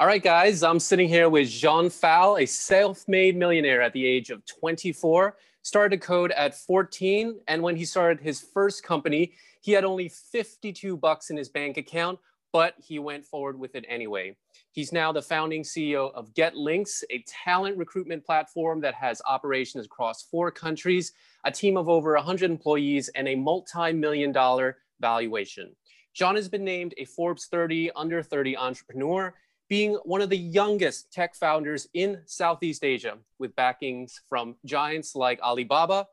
All right, guys, I'm sitting here with Djoann Fal, a self-made millionaire at the age of 24. Started to code at 14, and when he started his first company, he had only 52 bucks in his bank account, but he went forward with it anyway. He's now the founding CEO of GetLinks, a talent recruitment platform that has operations across four countries, a team of over 100 employees, and a multi-million dollar valuation. Djoann has been named a Forbes 30 under 30 entrepreneur being one of the youngest tech founders in Southeast Asia, with backings from giants like Alibaba.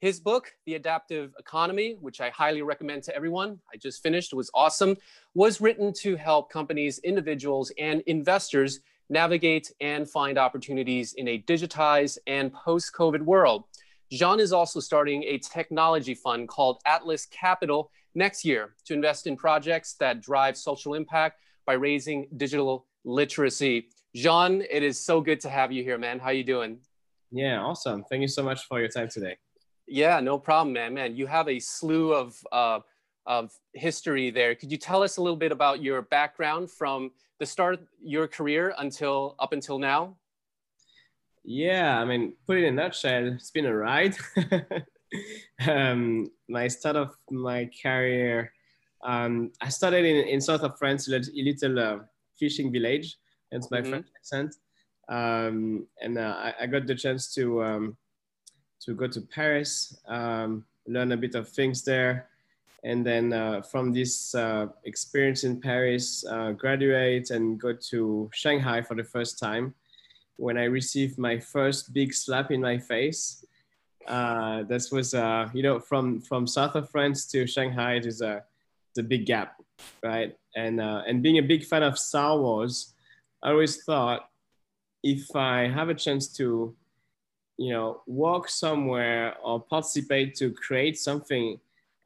His book, The Adaptive Economy, which I highly recommend to everyone, I just finished, was awesome, was written to help companies, individuals, and investors navigate and find opportunities in a digitized and post COVID world. Djoann is also starting a technology fund called Atlas Capital next year to invest in projects that drive social impact by raising digital literacy. Djoann, it is so good to have you here, man. How you doing? Yeah, awesome. Thank you so much for your time today. Yeah, no problem, man. Man, you have a slew of uh, of history there. Could you tell us a little bit about your background from the start of your career until up until now? Yeah, I mean, put it in a nutshell, it's been a ride. um, my start of my career, um, I started in, in south of France, a little uh, fishing village. Hence my mm-hmm. French accent. Um, and uh, I, I, got the chance to um, to go to Paris, um, learn a bit of things there, and then uh, from this uh, experience in Paris, uh, graduate and go to Shanghai for the first time. When I received my first big slap in my face, uh, this was uh, you know from from south of France to Shanghai, it is a the big gap, right? And uh, and being a big fan of Star Wars, I always thought if I have a chance to, you know, walk somewhere or participate to create something,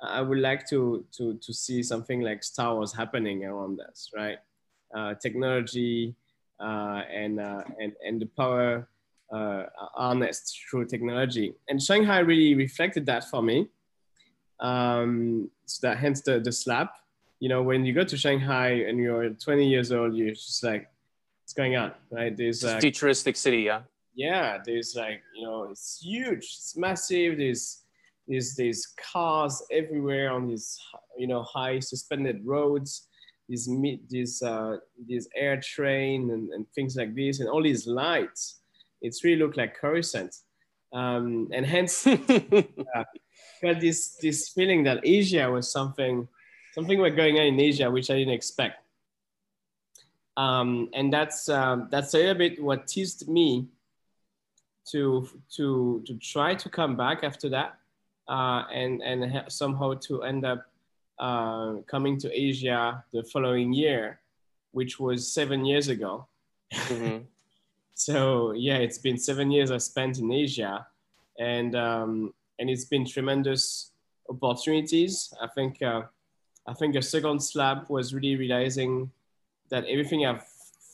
I would like to to to see something like Star Wars happening around us, right? Uh, technology uh, and uh, and and the power uh, harnessed through technology, and Shanghai really reflected that for me. Um, so that hence the, the slap. You know, when you go to Shanghai and you're 20 years old, you're just like, what's going on, right? There's a futuristic city, yeah. Yeah, there's like, you know, it's huge, it's massive. There's there's these cars everywhere on these, you know, high suspended roads. These these uh, these air train and, and things like this, and all these lights. It's really look like Coruscant, um, and hence. uh, got this this feeling that Asia was something something was going on in Asia which I didn't expect. Um, and that's um, that's a little bit what teased me to to to try to come back after that uh, and and somehow to end up uh, coming to Asia the following year, which was seven years ago. Mm-hmm. so yeah, it's been seven years I spent in Asia, and um, and it's been tremendous opportunities. I think uh, I think a second slab was really realizing that everything I've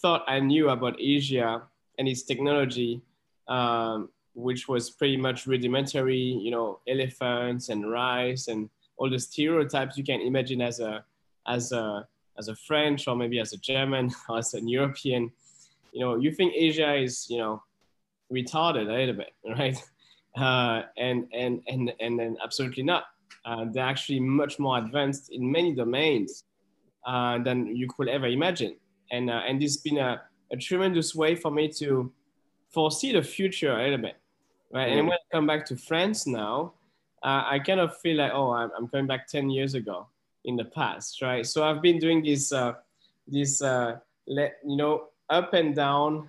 thought I knew about Asia and its technology, um, which was pretty much rudimentary, you know, elephants and rice and all the stereotypes you can imagine as a as a as a French or maybe as a German or as an European. You know, you think Asia is you know retarded a little bit, right? uh, and and and and then absolutely not. Uh, they're actually much more advanced in many domains uh, than you could ever imagine. And uh, and this has been a, a tremendous way for me to foresee the future a little bit, right? Mm. And when I come back to France now, uh, I kind of feel like oh, I'm, I'm going back ten years ago in the past, right? So I've been doing this uh, this uh, let you know up and down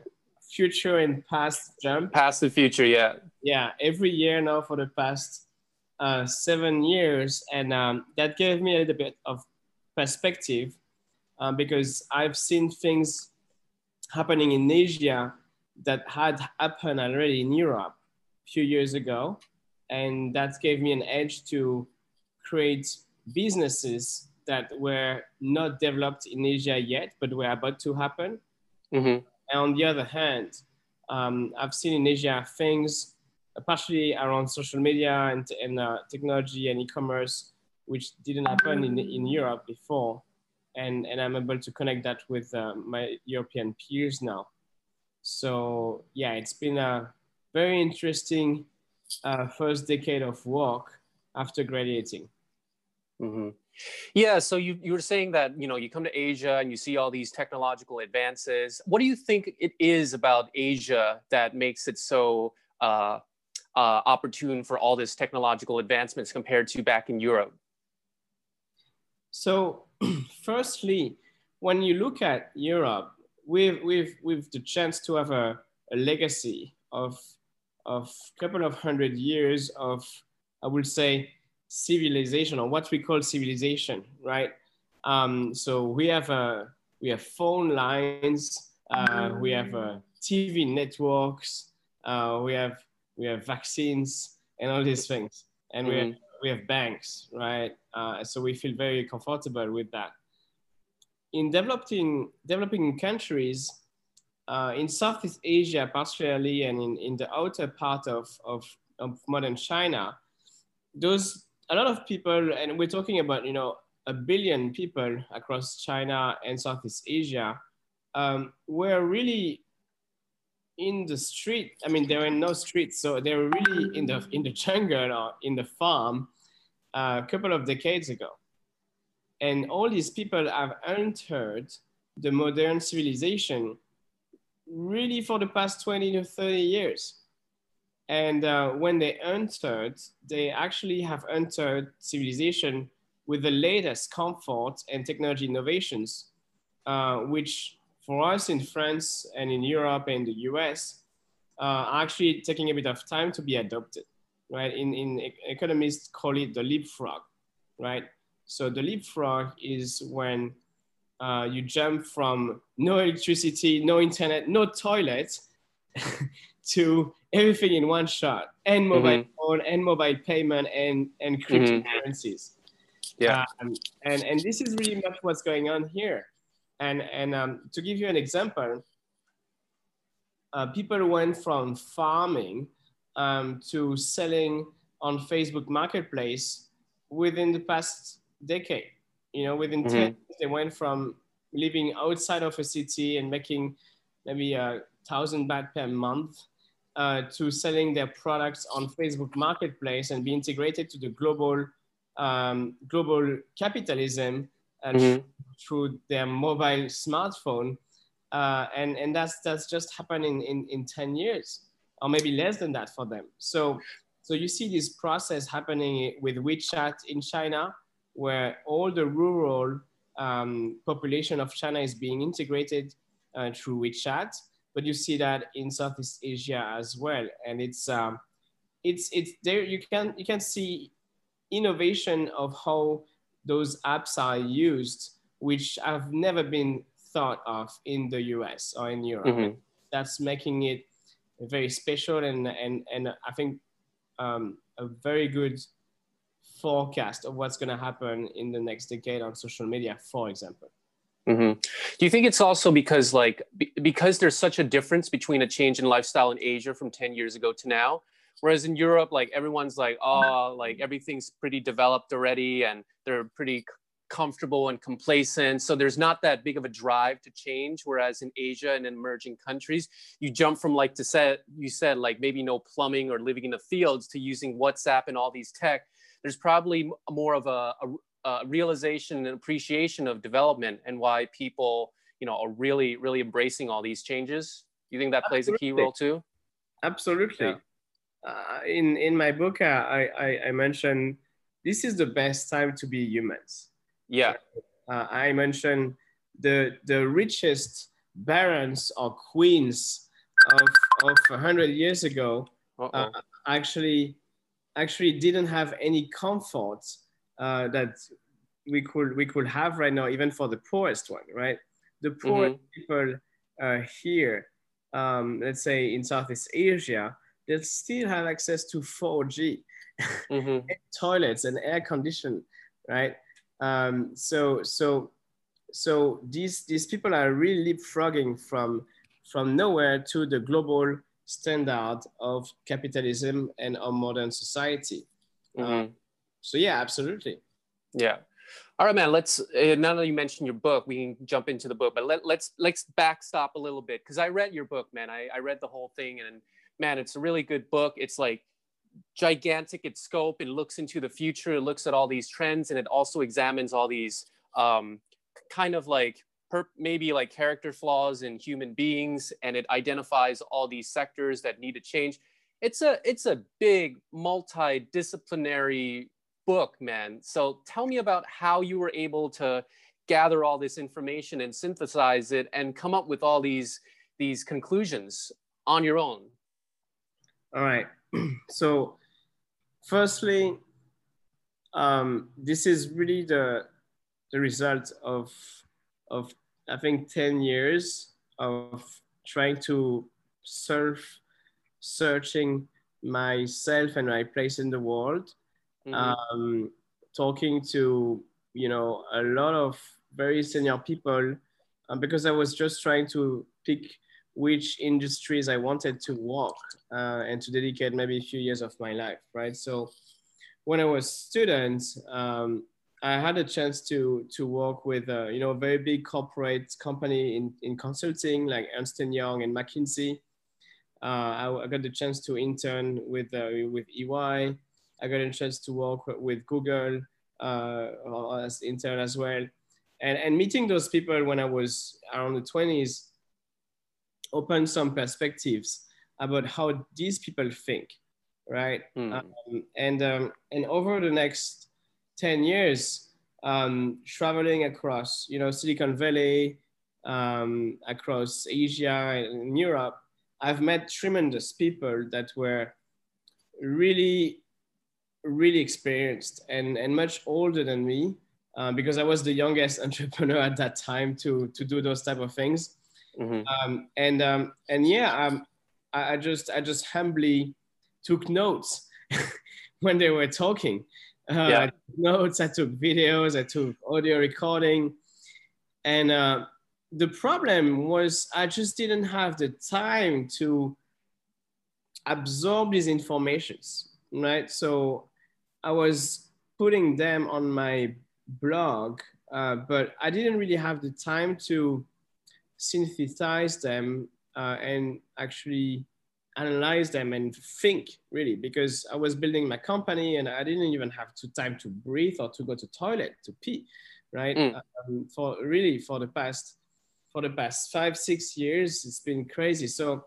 future and past jump. Past the future, yeah. Yeah, every year now for the past uh, seven years, and um, that gave me a little bit of perspective uh, because I've seen things happening in Asia that had happened already in Europe a few years ago, and that gave me an edge to create businesses that were not developed in Asia yet, but were about to happen. Mm-hmm. And on the other hand, um, I've seen in Asia things, partially around social media and, and uh, technology and e-commerce, which didn't happen in, in Europe before. and and I'm able to connect that with uh, my European peers now. So yeah, it's been a very interesting uh, first decade of work after graduating. Mm-hmm. Yeah, so you, you were saying that you know you come to Asia and you see all these technological advances. What do you think it is about Asia that makes it so uh, uh, opportune for all this technological advancements compared to back in Europe? So, firstly, when you look at Europe, we've we've we've the chance to have a, a legacy of a couple of hundred years of I would say civilization or what we call civilization, right? Um, so we have a we have phone lines, uh, we have uh, TV networks, uh, we have we have vaccines and all these things, and mm-hmm. we have, we have banks, right? Uh, so we feel very comfortable with that. In developing developing countries, uh, in Southeast Asia, particularly, and in, in the outer part of, of, of modern China, those a lot of people, and we're talking about, you know, a billion people across China and Southeast Asia, um, were really in the street. I mean, there were no streets, so they were really in the in the jungle or in the farm uh, a couple of decades ago. And all these people have entered the modern civilization really for the past 20 to 30 years. And uh, when they entered, they actually have entered civilization with the latest comfort and technology innovations, uh, which for us in France and in Europe and the US uh, are actually taking a bit of time to be adopted, right? In, in economists call it the leapfrog, right? So the leapfrog is when uh, you jump from no electricity, no internet, no toilet to everything in one shot and mobile mm-hmm. phone and mobile payment and and mm-hmm. cryptocurrencies mm-hmm. yeah um, and and this is really much what's going on here and and um, to give you an example uh, people went from farming um, to selling on facebook marketplace within the past decade you know within mm-hmm. 10 years they went from living outside of a city and making maybe a thousand baht per month uh, to selling their products on Facebook Marketplace and be integrated to the global um, global capitalism and mm-hmm. through their mobile smartphone. Uh, and and that's that's just happened in, in, in 10 years or maybe less than that for them. So so you see this process happening with WeChat in China, where all the rural um, population of China is being integrated uh, through WeChat but you see that in Southeast Asia as well. And it's um, it's it's there. You can you can see innovation of how those apps are used, which have never been thought of in the US or in Europe. Mm-hmm. That's making it very special and and and I think um, a very good forecast of what's going to happen in the next decade on social media, for example. Mm-hmm. Do you think it's also because like b- because there's such a difference between a change in lifestyle in Asia from 10 years ago to now, whereas in Europe like everyone's like oh like everything's pretty developed already and they're pretty comfortable and complacent, so there's not that big of a drive to change. Whereas in Asia and in emerging countries, you jump from like to set you said like maybe no plumbing or living in the fields to using WhatsApp and all these tech. There's probably more of a, a uh, realization and appreciation of development and why people you know are really really embracing all these changes do you think that plays Absolutely. a key role too Absolutely. Yeah. Uh, in in my book, uh, I, I, I mentioned this is the best time to be humans. Yeah. Uh, I mentioned the the richest barons or queens of of a hundred years ago uh, actually actually didn't have any comfort uh, that we could we could have right now, even for the poorest one, right? The poor mm-hmm. people uh, here, um, let's say in Southeast Asia, they still have access to 4G, mm-hmm. toilets and air condition, right? Um, so so so these these people are really leapfrogging from from nowhere to the global standard of capitalism and our modern society. Mm-hmm. Um, so yeah, absolutely. Yeah. All right, man. Let's uh, now that you mentioned your book, we can jump into the book. But let, let's let's backstop a little bit because I read your book, man. I, I read the whole thing, and man, it's a really good book. It's like gigantic in scope. It looks into the future. It looks at all these trends, and it also examines all these um, kind of like per, maybe like character flaws in human beings, and it identifies all these sectors that need to change. It's a it's a big multidisciplinary book, man. So tell me about how you were able to gather all this information and synthesize it and come up with all these these conclusions on your own. All right. so firstly, um, this is really the the result of of I think 10 years of trying to surf searching myself and my place in the world mm-hmm. um, talking to you know a lot of very senior people um, because I was just trying to pick which industries I wanted to work uh, and to dedicate maybe a few years of my life, right? So when I was student, um, I had a chance to to work with a, you know a very big corporate company in, in consulting like Ernst Young and McKinsey. Uh, I, I, got the chance to intern with uh, with EY. I got a chance to work with Google uh, as intern as well. And, and meeting those people when I was around the 20s opened some perspectives about how these people think, right? Mm. Um, and, um, and over the next 10 years, um, traveling across, you know, Silicon Valley, um, across Asia and Europe, I've met tremendous people that were really really experienced and, and much older than me uh, because I was the youngest entrepreneur at that time to, to do those type of things. Mm-hmm. Um, and, um, and yeah, um, I, I, just, I just humbly took notes when they were talking. Uh, yeah. I notes, I took videos, I took audio recording. And uh, the problem was I just didn't have the time to absorb these informations, right? So I was putting them on my blog, uh, but I didn't really have the time to synthesize them uh, and actually analyze them and think really because I was building my company and I didn't even have to time to breathe or to go to toilet to pee, right? Mm. Um, for really for the past for the past five six years, it's been crazy. So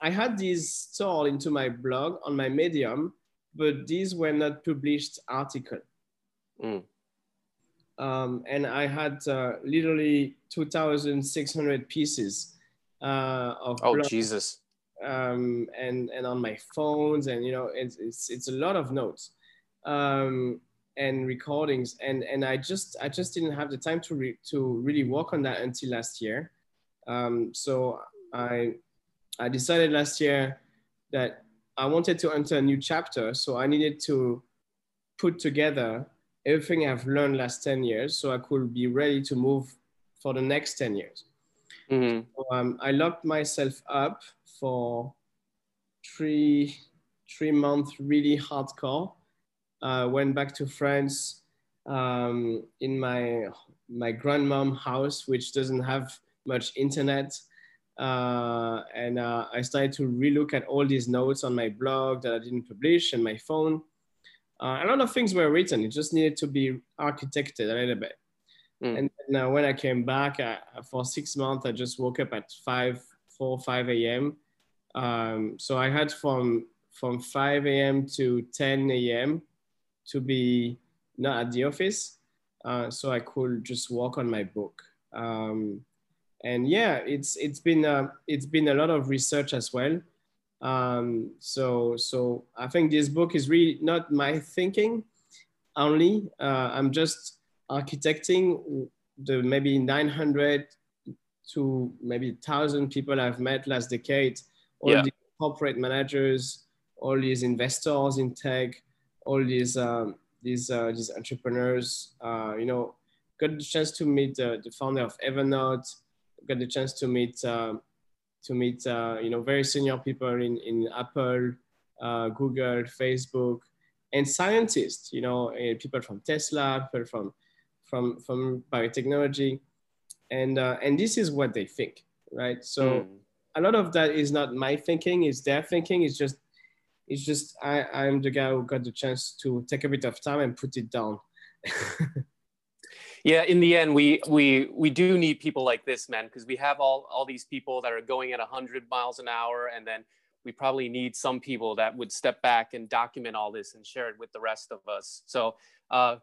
I had these stored into my blog on my Medium but these were not published article. Mm. Um, and I had uh, literally 2,600 pieces uh, of. Oh Jesus! Um, and and on my phones, and you know, it's it's, it's a lot of notes um, and recordings, and and I just I just didn't have the time to re- to really work on that until last year. Um, so I I decided last year that I wanted to enter a new chapter, so I needed to put together everything I've learned last 10 years so I could be ready to move for the next 10 years. Mm-hmm. So, um, I locked myself up for three, three months really hardcore. Uh, went back to France um, in my, my grandmom house, which doesn't have much internet. Uh, and uh, I started to relook at all these notes on my blog that I didn't publish and my phone. Uh, a lot of things were written. It just needed to be architected a little bit. Mm. And then, when I came back I, for six months, I just woke up at 5, 4, 5 a.m. Um, so I had from from 5 a.m. to 10 a.m. to be not at the office. Uh, so I could just work on my book. Um, and yeah, it's it's been uh, it's been a lot of research as well. Um, so so I think this book is really not my thinking only. Uh, I'm just architecting the maybe 900 to maybe 1,000 people I've met last decade, all yeah. these corporate managers, all these investors in tech, all these um, these uh, these entrepreneurs. Uh, you know, got the chance to meet the, the founder of Evernote, got the chance to meet uh, to meet uh, you know very senior people in in Apple, uh, Google, Facebook, and scientists. You know, people from Tesla, people from from from biotechnology, and uh, and this is what they think, right? So mm. a lot of that is not my thinking; is their thinking. It's just it's just I I'm the guy who got the chance to take a bit of time and put it down. yeah in the end we we we do need people like this man because we have all all these people that are going at 100 miles an hour and then we probably need some people that would step back and document all this and share it with the rest of us. So uh,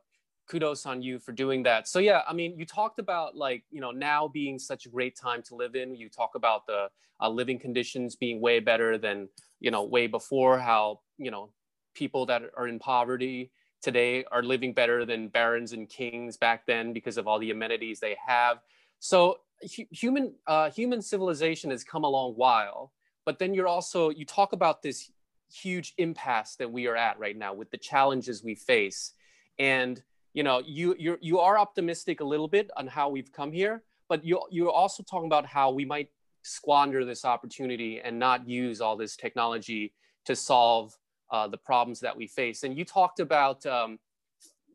kudos on you for doing that. So yeah i mean you talked about like you know now being such a great time to live in. You talk about the uh, living conditions being way better than you know way before how you know people that are in poverty today are living better than barons and kings back then because of all the amenities they have. So hu- human uh, human civilization has come a long while, but then you're also you talk about this huge impasse that we are at right now with the challenges we face, and you know you you you are optimistic a little bit on how we've come here, but you you're also talking about how we might squander this opportunity and not use all this technology to solve uh, the problems that we face. And you talked about um,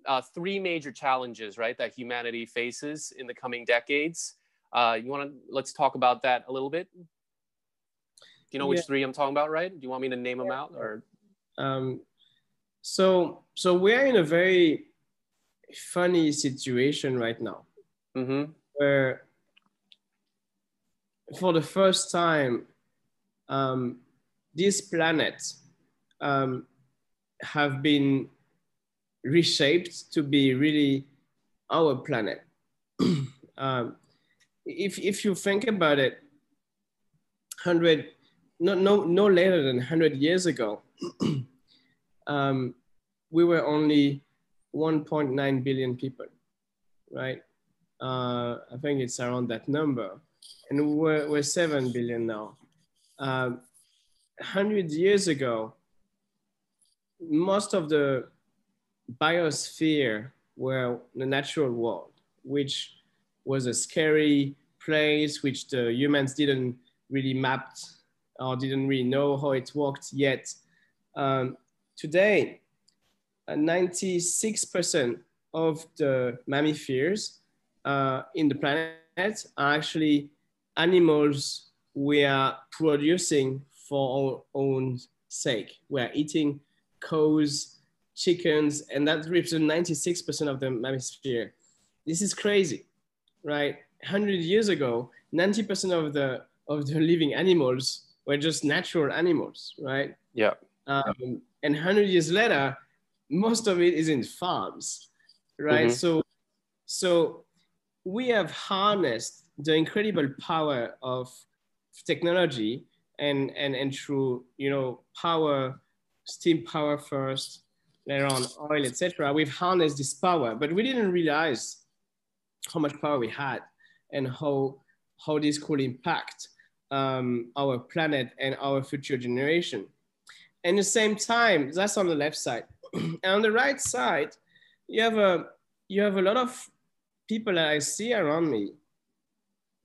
uh, three major challenges, right, that humanity faces in the coming decades. Uh, you want to let's talk about that a little bit. Do you know which yeah. three I'm talking about, right? Do you want me to name them out or? Um, so, so we're in a very funny situation right now, mm-hmm. where for the first time, um, this planet um, have been reshaped to be really our planet. um, if, if you think about it, 100, no, no, no later than 100 years ago, um, we were only 1.9 billion people, right? Uh, I think it's around that number. And we're, we're 7 billion now. Um, 100 years ago, most of the biosphere were the natural world, which was a scary place which the humans didn't really map or didn't really know how it worked yet. Um, today, 96% of the mammifers uh, in the planet are actually animals we are producing for our own sake. We are eating cows, chickens, and that represents 96% of the mammosphere. This is crazy, right? 100 years ago, 90% of the of the living animals were just natural animals, right? Yeah. Um, and 100 years later, most of it is in farms, right? Mm-hmm. So, so we have harnessed the incredible power of technology and and and through you know power steam power first, later on oil, etc. We've harnessed this power, but we didn't realize how much power we had and how how this could impact um, our planet and our future generation. And at the same time, that's on the left side. and on the right side, you have a you have a lot of people that I see around me,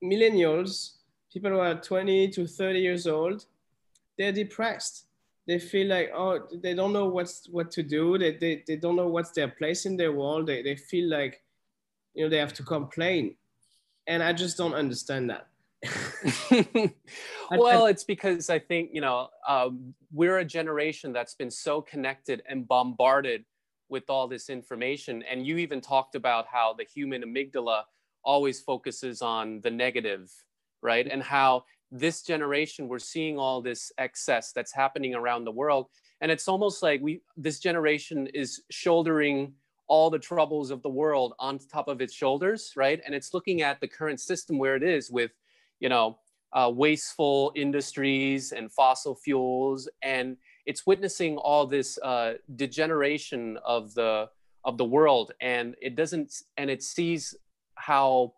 millennials, people who are 20 to 30 years old, they're depressed they feel like oh they don't know what's what to do. They, they, they don't know what's their place in their world. They, they feel like you know they have to complain. And i just don't understand that. Well it's because i think you know um, we're a generation that's been so connected and bombarded with all this information. And you even talked about how the human amygdala always focuses on the negative right? And how this generation we're seeing all this excess that's happening around the world. And it's almost like we this generation is shouldering all the troubles of the world on top of its shoulders right? And it's looking at the current system where it is with you know uh, wasteful industries and fossil fuels. And it's witnessing all this uh, degeneration of the of the world. And it doesn't and it sees how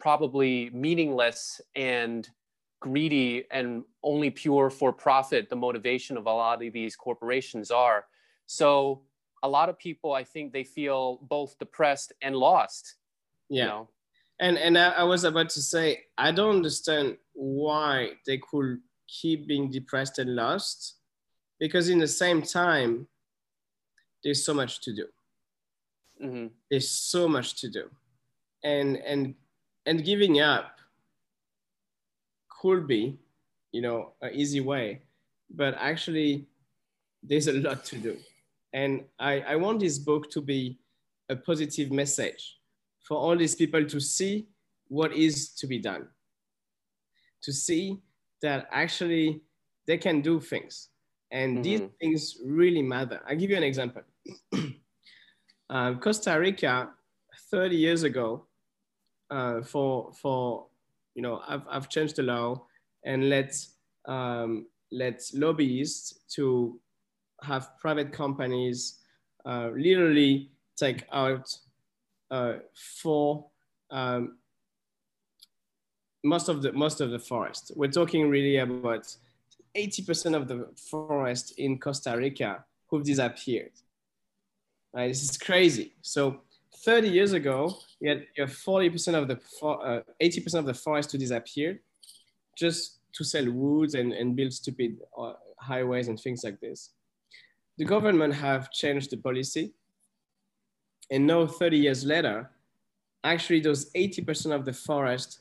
probably meaningless and greedy and only pure for profit the motivation of a lot of these corporations are so a lot of people i think they feel both depressed and lost yeah you know? and and I, I was about to say i don't understand why they could keep being depressed and lost because in the same time there's so much to do mm-hmm. there's so much to do. And, and, and giving up could be, you know, an easy way, but actually there's a lot to do. And I, I want this book to be a positive message for all these people to see what is to be done, to see that actually they can do things. And mm-hmm. these things really matter. I'll give you an example. uh, Costa Rica, 30 years ago, uh, for, for, you know, I've, I've changed the law and let, um, let lobbyists to have private companies uh, literally take out uh, for um, most of the most of the forest. We're talking really about 80% of the forest in Costa Rica who've disappeared. Right, this is crazy. So 30 years ago, you had, 40% of the uh, 80% of the forest to disappear just to sell woods and, and build stupid uh, highways and things like this the government have changed the policy. And now 30 years later, actually those 80% of the forest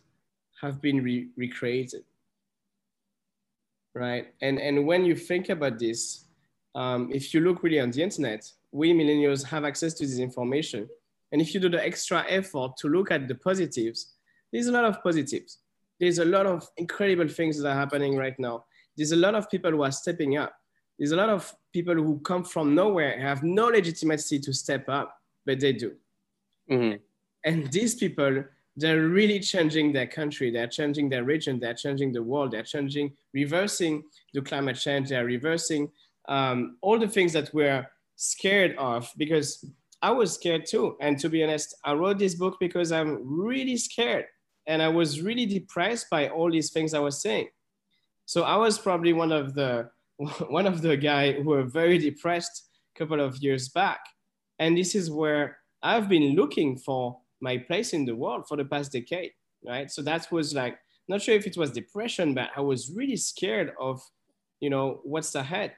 have been re recreated. Right. And, and when you think about this, um, if you look really on the internet, we millennials have access to this information. And if you do the extra effort to look at the positives, there's a lot of positives. There's a lot of incredible things that are happening right now. There's a lot of people who are stepping up there's a lot of people who come from nowhere have no legitimacy to step up, but they do. Mm-hmm. And these people, they're really changing their country, they're changing their region, they're changing the world, they're changing, reversing the climate change, they're reversing um, all the things that we're scared of because I was scared too. And to be honest, I wrote this book because I'm really scared and I was really depressed by all these things I was saying. So I was probably one of the one of the guy who were very depressed a couple of years back. And this is where I've been looking for my place in the world for the past decade, right? So that was like, not sure if it was depression, but I was really scared of, you know, what's ahead.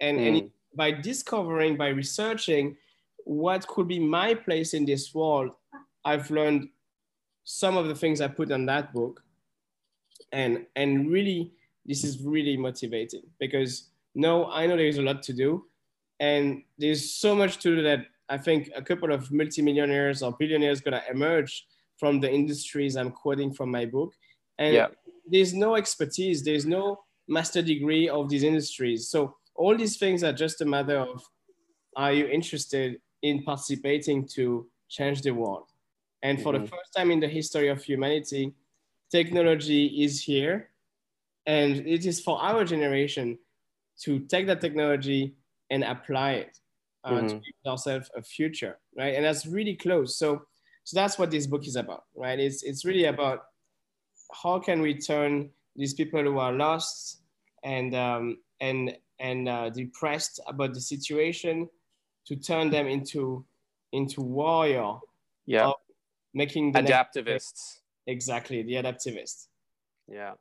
And, mm. and hmm. by discovering, by researching what could be my place in this world, I've learned some of the things I put on that book and, and really this is really motivating because no, I know there's a lot to do. And there's so much to do that I think a couple of multimillionaires or billionaires gonna emerge from the industries I'm quoting from my book. And yeah. there's no expertise, there's no master degree of these industries. So all these things are just a matter of are you interested in participating to change the world? And for mm-hmm. the first time in the history of humanity, technology is here and it is for our generation to take that technology and apply it uh, mm-hmm. to give ourselves a future, right? And that's really close. So, so that's what this book is about, right? It's, it's really about how can we turn these people who are lost and, um, and, and uh, depressed about the situation to turn them into, into warrior. Yeah. Making the adaptivists. Exactly, the adaptivists. Yeah.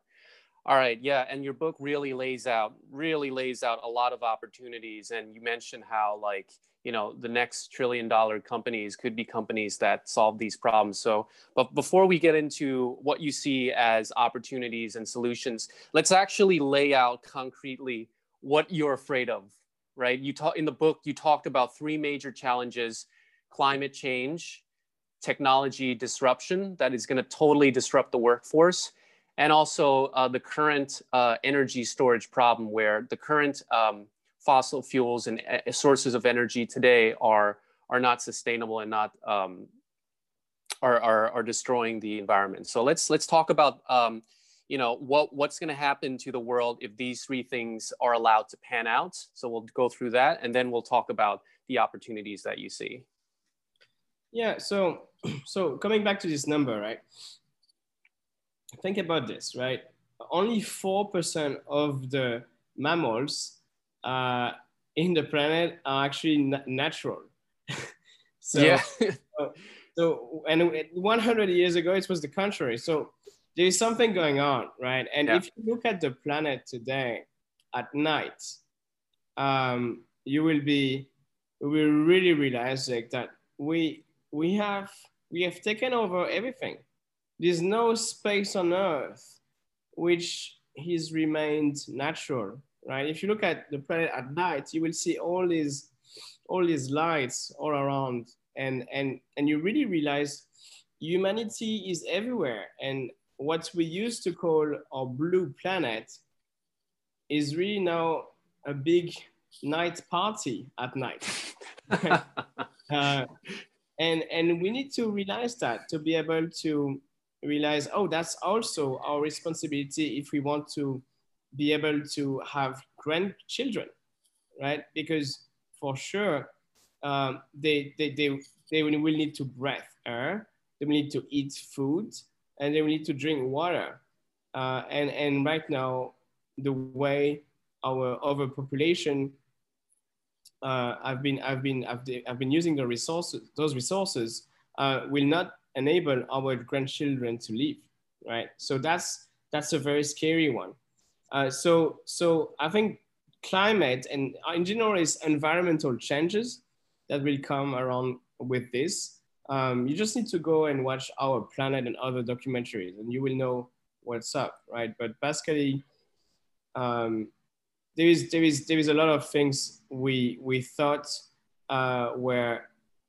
All right, yeah, and your book really lays out really lays out a lot of opportunities, and you mentioned how like you know the next trillion dollar companies could be companies that solve these problems. So, but before we get into what you see as opportunities and solutions, let's actually lay out concretely what you're afraid of. Right? You talk in the book. You talked about three major challenges: climate change, technology disruption that is going to totally disrupt the workforce and also uh, the current uh, energy storage problem where the current um, fossil fuels and uh, sources of energy today are, are not sustainable and not um, are, are, are destroying the environment. So let's, let's talk about um, you know, what, what's gonna happen to the world if these three things are allowed to pan out. So we'll go through that and then we'll talk about the opportunities that you see. Yeah, so, so coming back to this number, right? think about this, right? Only 4% of the mammals uh, in the planet are actually na natural. so, yeah. so, so, and 100 years ago, it was the contrary. So there's something going on, right? And yeah. if you look at the planet today at night, um, you will be, you will really realize like, that we we have we have taken over everything. There's no space on Earth which has remained natural, right? If you look at the planet at night, you will see all these all these lights all around, and and and you really realize humanity is everywhere, and what we used to call our blue planet is really now a big night party at night. uh, and, and we need to realize that to be able to realize, oh, that's also our responsibility if we want to be able to have grandchildren, right? Because for sure, um, they, they, they, they will need to breathe air, they will need to eat food, and they will need to drink water. Uh, and, and right now, the way our overpopulation uh, I've been I've been I've, I've been using the resources those resources uh, will not enable our grandchildren to live right? So that's that's a very scary one. Uh, so so I think climate and in general is environmental changes that will come around with this um, you just need to go and watch our planet and other documentaries and you will know what's up right but basically um, there is there is there is a lot of things we we thought uh, were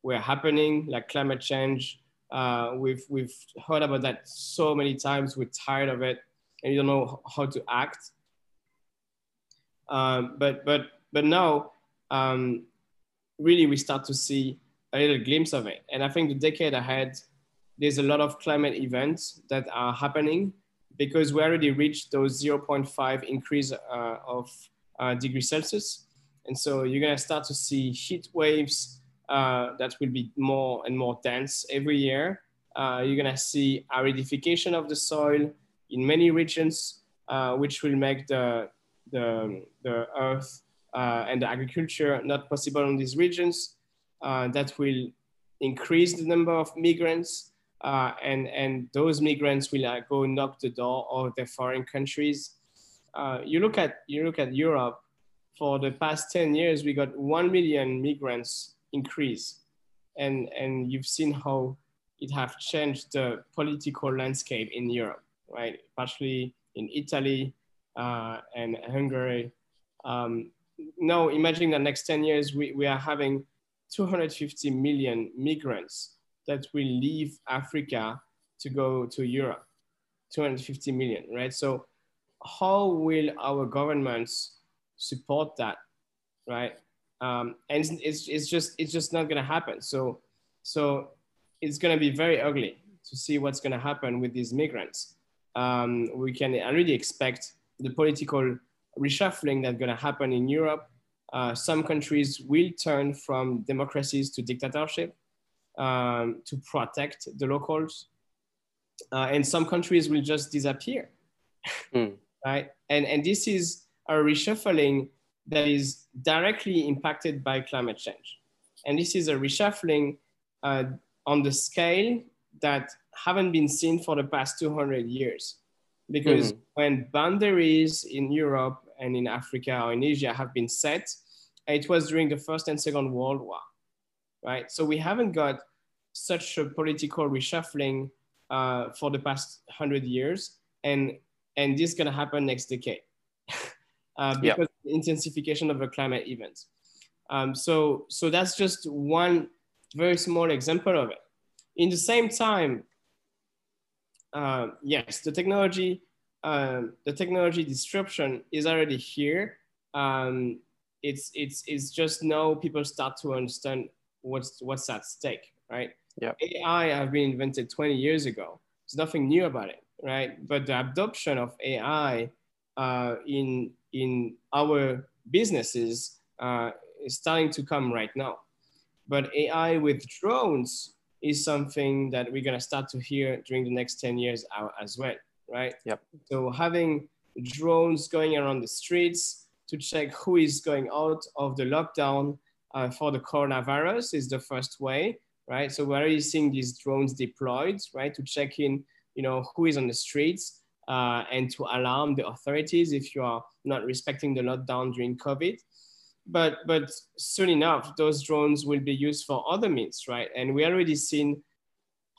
were happening like climate change. Uh, we've we've heard about that so many times. We're tired of it, and you don't know how to act. Um, but but but now, um, really, we start to see a little glimpse of it. And I think the decade ahead, there's a lot of climate events that are happening because we already reached those 0.5 increase uh, of uh, degrees Celsius. And so you're gonna start to see heat waves uh, that will be more and more dense every year. Uh, you're gonna see aridification of the soil in many regions, uh, which will make the, the, the earth uh, and the agriculture not possible in these regions. Uh, that will increase the number of migrants uh, and, and those migrants will uh, go knock the door of the foreign countries. Uh, you look at you look at Europe. For the past 10 years, we got 1 million migrants increase. And, and you've seen how it have changed the political landscape in Europe, right? Especially in Italy uh, and Hungary. Um, now, imagine the next 10 years, we, we are having 250 million migrants that will leave Africa to go to Europe, 250 million, right? So how will our governments support that, right? Um, and it's, it's just it's just not gonna happen. So so it's gonna be very ugly to see what's gonna happen with these migrants. Um, we can already expect the political reshuffling that's gonna happen in Europe. Uh, some countries will turn from democracies to dictatorship um, to protect the locals. Uh, and some countries will just disappear, mm. right? And, and this is a reshuffling that is directly impacted by climate change. And this is a reshuffling uh, on the scale that haven't been seen for the past 200 years. Because mm-hmm. when boundaries in Europe and in Africa or in Asia have been set, it was during the First and Second World War, right? So we haven't got such a political reshuffling uh, for the past 100 years. And, and this is going to happen next decade. uh, because yep. the intensification of the climate events. Um, so, so that's just one very small example of it. In the same time, uh, yes, the technology, um, the technology disruption is already here. Um, it's, it's, it's just now people start to understand what's, what's at stake, right? Yeah. AI have been invented 20 years ago. There's nothing new about it, right? But the adoption of AI uh, in in our businesses uh, is starting to come right now. But AI with drones is something that we're gonna start to hear during the next 10 years as well, right? Yep. So having drones going around the streets to check who is going out of the lockdown uh, for the coronavirus is the first way, right? So we're already seeing these drones deployed, right, to check in, you know, who is on the streets uh, and to alarm the authorities if you are not respecting the lockdown during COVID. but but soon enough, those drones will be used for other means, right? And we already seen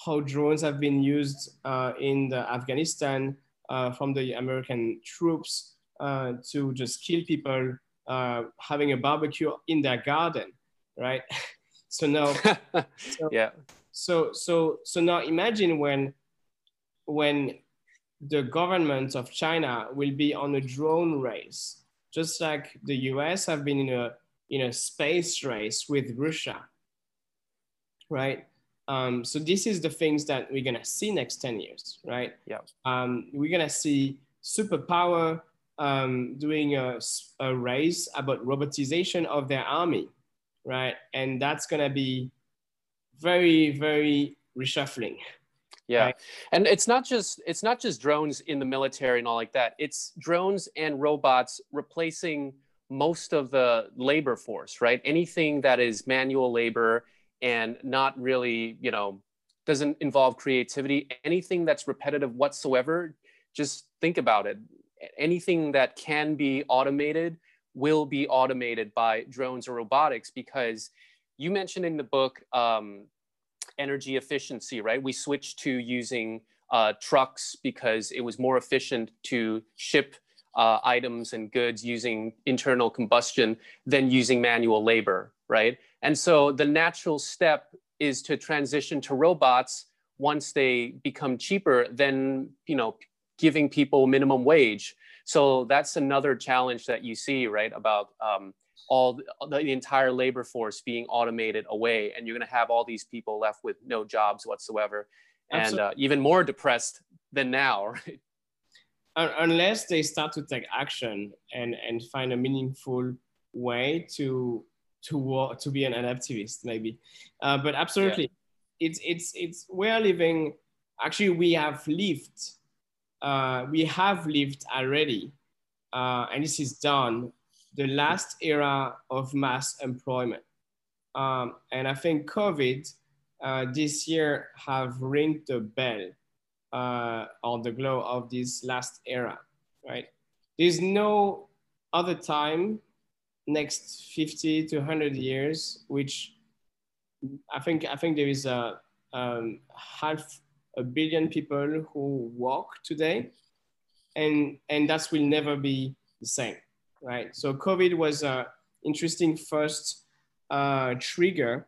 how drones have been used uh, in the Afghanistan uh, from the American troops uh, to just kill people uh, having a barbecue in their garden, right? so now, so, yeah. So so so now imagine when when the government of China will be on a drone race, just like the US have been in a in a space race with Russia, right? Um, so this is the things that we're gonna see next 10 years, right? Yeah. Um, we're gonna see superpower um, doing a, a race about robotization of their army, right? And that's gonna be very, very reshuffling. Yeah. Right? And it's not just it's not just drones in the military and all like that. It's drones and robots replacing most of the labor force, right? Anything that is manual labor and not really, you know, doesn't involve creativity, anything that's repetitive whatsoever, just think about it. Anything that can be automated will be automated by drones or robotics because you mentioned in the book um, energy efficiency, right? We switched to using uh, trucks because it was more efficient to ship uh, items and goods using internal combustion than using manual labor, right? And so the natural step is to transition to robots once they become cheaper than, you know, giving people minimum wage. So that's another challenge that you see, right? About um, all the, the, entire labor force being automated away, and you're going to have all these people left with no jobs whatsoever, and uh, even more depressed than now, right? Unless they start to take action and and find a meaningful way to to to be an adaptivist, maybe. Uh, but absolutely, yeah. it's it's it's we are living. Actually, we have lived. Uh, we have lived already, uh, and this is done the last era of mass employment. Um, and I think COVID uh, this year have ringed the bell uh, on the glow of this last era, right? There's no other time next 50 to 100 years, which I think, I think there is a um, half a billion people who walk today and, and that will never be the same right? So COVID was an interesting first uh, trigger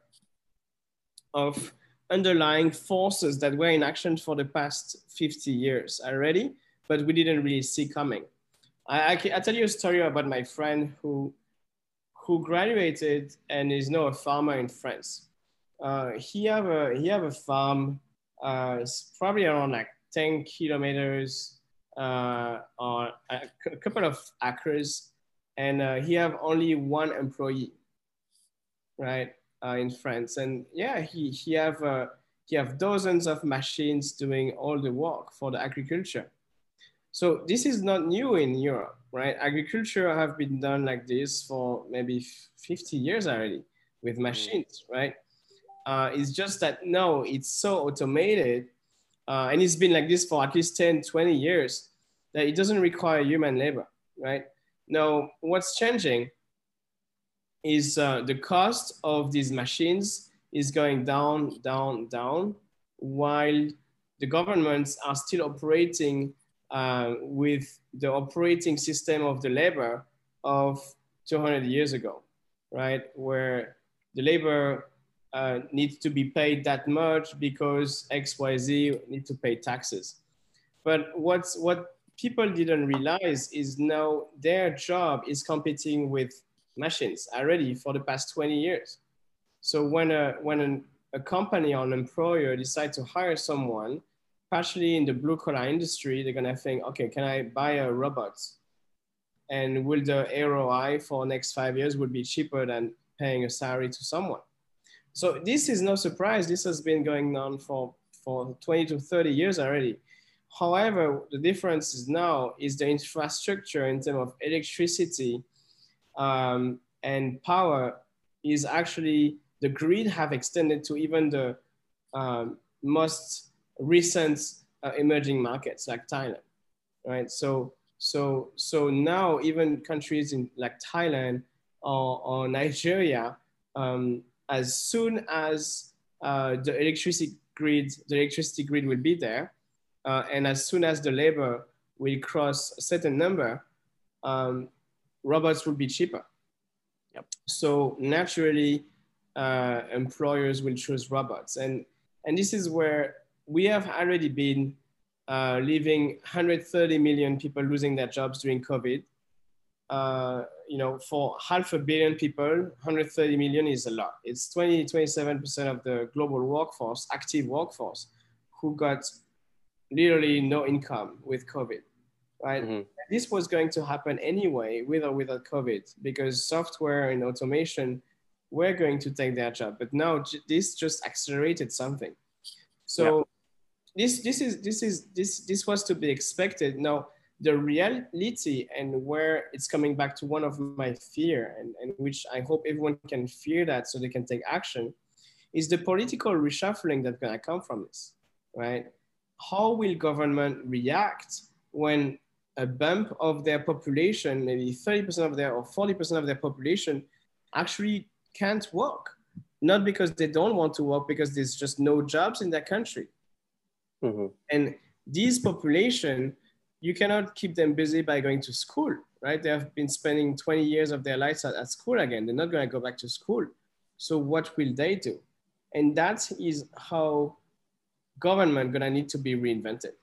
of underlying forces that were in action for the past 50 years already, but we didn't really see coming. I, I, I tell you a story about my friend who, who graduated and is now a farmer in France. Uh, he have a he have a farm, uh, probably around like 10 kilometers uh, on a, a couple of acres and uh, he have only one employee, right, uh, in France. And yeah, he he have uh, he have dozens of machines doing all the work for the agriculture. So this is not new in Europe, right? Agriculture have been done like this for maybe 50 years already with mm. machines, right? Uh, it's just that now it's so automated uh, and it's been like this for at least 10, 20 years that it doesn't require human labor, right? Now, what's changing is uh, the cost of these machines is going down, down, down, while the governments are still operating uh, with the operating system of the labor of 200 years ago, right? Where the labor uh, needs to be paid that much because XYZ need to pay taxes. But what's, what people didn't realize is now their job is competing with machines already for the past 20 years. So when a, when an, a company or an employer decide to hire someone, partially in the blue collar industry, they're gonna think, okay, can I buy a robot? And will the ROI for next five years would be cheaper than paying a salary to someone? So this is no surprise. This has been going on for, for 20 to 30 years already. However, the difference is now is the infrastructure in terms of electricity um, and power is actually the grid have extended to even the um, most recent uh, emerging markets like Thailand, right? So, so, so now even countries in like Thailand or, or Nigeria, um, as soon as uh, the electricity grid, the electricity grid will be there, uh, and as soon as the labor will cross a certain number, um, robots will be cheaper. Yep. So naturally, uh, employers will choose robots, and and this is where we have already been uh, leaving 130 million people losing their jobs during COVID. Uh, you know, for half a billion people, 130 million is a lot. It's 20, 27% of the global workforce, active workforce, who got literally no income with COVID, right? Mm-hmm. This was going to happen anyway, with or without COVID, because software and automation were going to take their job. But now this just accelerated something. So this this is this is this this was to be expected. Now the reality and where it's coming back to one of my fear and, and which I hope everyone can fear that so they can take action is the political reshuffling that's gonna come from this, right? How will government react when a bump of their population, maybe 30% of their or 40% of their population actually can't work? Not because they don't want to work, because there's just no jobs in that country Mm-hmm. And these population, you cannot keep them busy by going to school, right? They have been spending 20 years of their lives at, at school again. They're not going to go back to school. So what will they do? And that is how government gonna need to be reinvented.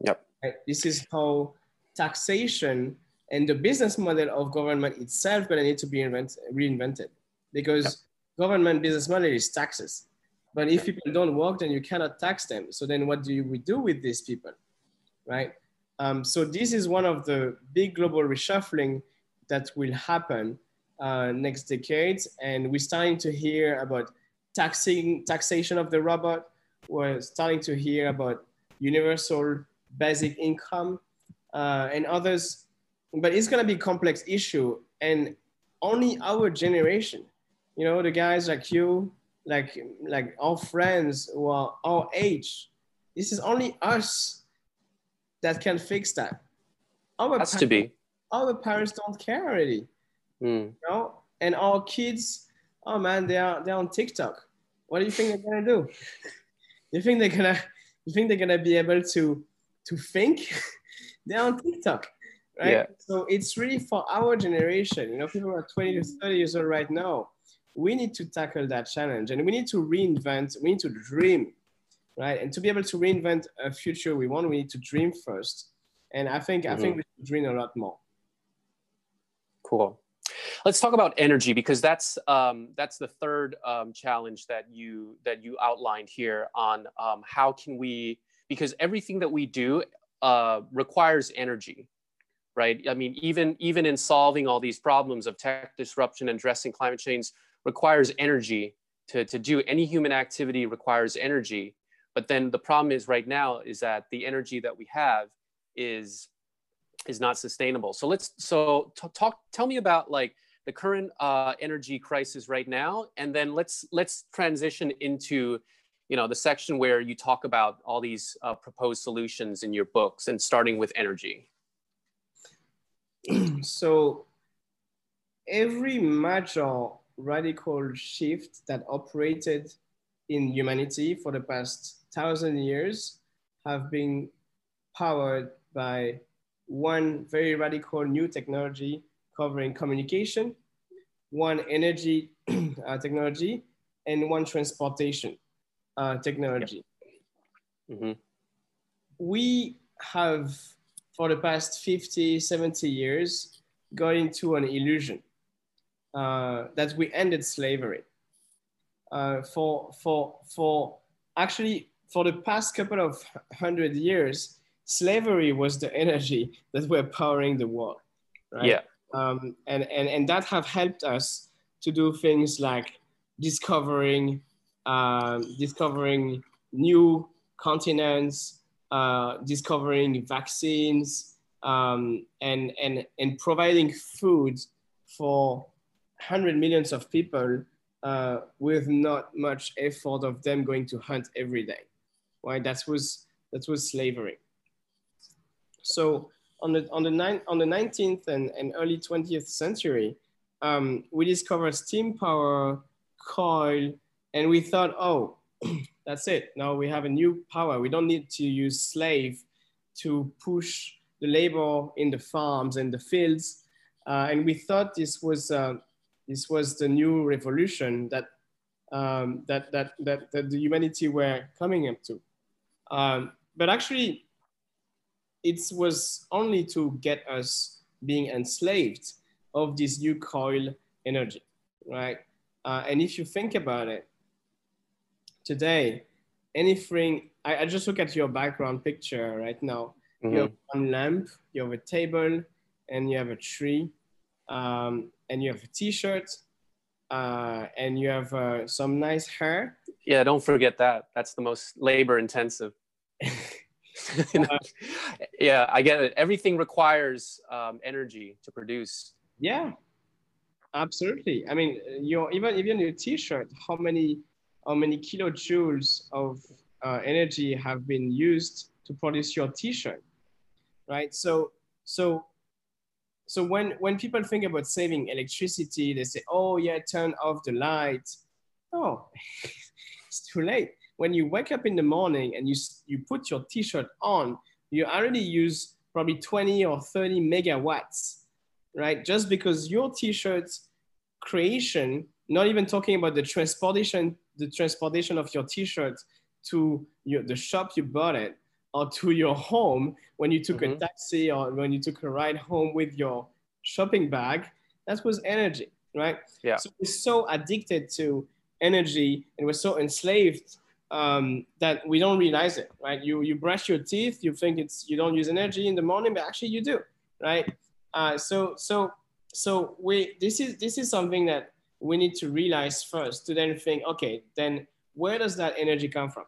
Yep. Right? This is how taxation and the business model of government itself gonna need to be invent, reinvented because yep. government business model is taxes but if people don't work, then you cannot tax them. So then what do we do with these people, right? Um, so this is one of the big global reshuffling that will happen uh, next decade. And we're starting to hear about taxing, taxation of the robot. We're starting to hear about universal basic income uh, and others. But it's gonna be a complex issue and only our generation, you know, the guys like you, like like our friends who are our age. This is only us that can fix that. Our Has to be. Our parents don't care already. Mm. You know? And our kids, oh man, they are they're on TikTok. What do you think they're gonna do? you think they're gonna you think they're gonna be able to to think? they're on TikTok. Right. Yeah. So it's really for our generation. You know, people are 20 to 30 years old right now we need to tackle that challenge and we need to reinvent, we need to dream, right? And to be able to reinvent a future we want, we need to dream first. And I think, mm-hmm. I think we should dream a lot more. Cool. Let's talk about energy because that's um, that's the third um, challenge that you that you outlined here on um, how can we because everything that we do uh, requires energy, right? I mean, even even in solving all these problems of tech disruption and addressing climate change, requires energy to, to do any human activity requires energy. But then the problem is right now is that the energy that we have is is not sustainable. So let's so t- talk tell me about like the current uh, energy crisis right now. And then let's let's transition into you know the section where you talk about all these uh, proposed solutions in your books and starting with energy. So every major radical shift that operated in humanity for the past thousand years have been powered by one very radical new technology covering communication, one energy uh, technology, and one transportation uh, technology. Mm -hmm. We have, for the past 50, 70 years, got into an illusion uh, that we ended slavery. Uh, for, for, for actually, for the past couple of hundred years, slavery was the energy that were powering the world. Right? Yeah. Um, and, and, and that have helped us to do things like discovering, um, discovering new continents, uh, discovering vaccines, um, and, and, and providing food for 100 millions of people uh, with not much effort of them going to hunt every day, right? That was, that was slavery. So on the, on the, nine, on the 19th and, and early 20th century, um, we discovered steam power, coal, and we thought, oh, that's it. Now we have a new power. We don't need to use slave to push the labor in the farms and the fields. Uh, and we thought this was, uh, this was the new revolution that, um, that, that, that, that the humanity were coming up to. Um, but actually, it was only to get us being enslaved of this new coal energy, right? Uh, and if you think about it, today, anything, I, I, just look at your background picture right now. Mm-hmm. You have one lamp, you have a table, and you have a tree, um, and you have a t-shirt, uh, and you have uh, some nice hair. Yeah, don't forget that. That's the most labor intensive. yeah, I get it. Everything requires um, energy to produce. Yeah, absolutely. I mean, your even even your T-shirt. How many how many kilojoules of uh, energy have been used to produce your T-shirt, right? So so so when when people think about saving electricity, they say, "Oh yeah, turn off the light." Oh, it's too late when you wake up in the morning and you, you put your t-shirt on, you already use probably 20 or 30 megawatts, right? Just because your t-shirt creation, not even talking about the transportation, the transportation of your t-shirt to your, the shop you bought it or to your home when you took mm-hmm. a taxi or when you took a ride home with your shopping bag, that was energy, right? Yeah. So we're so addicted to energy and we're so enslaved um, that we don't realize it, right? You you brush your teeth, you think it's you don't use energy in the morning, but actually you do, right? Uh, so so so we this is this is something that we need to realize first to then think, okay, then where does that energy come from,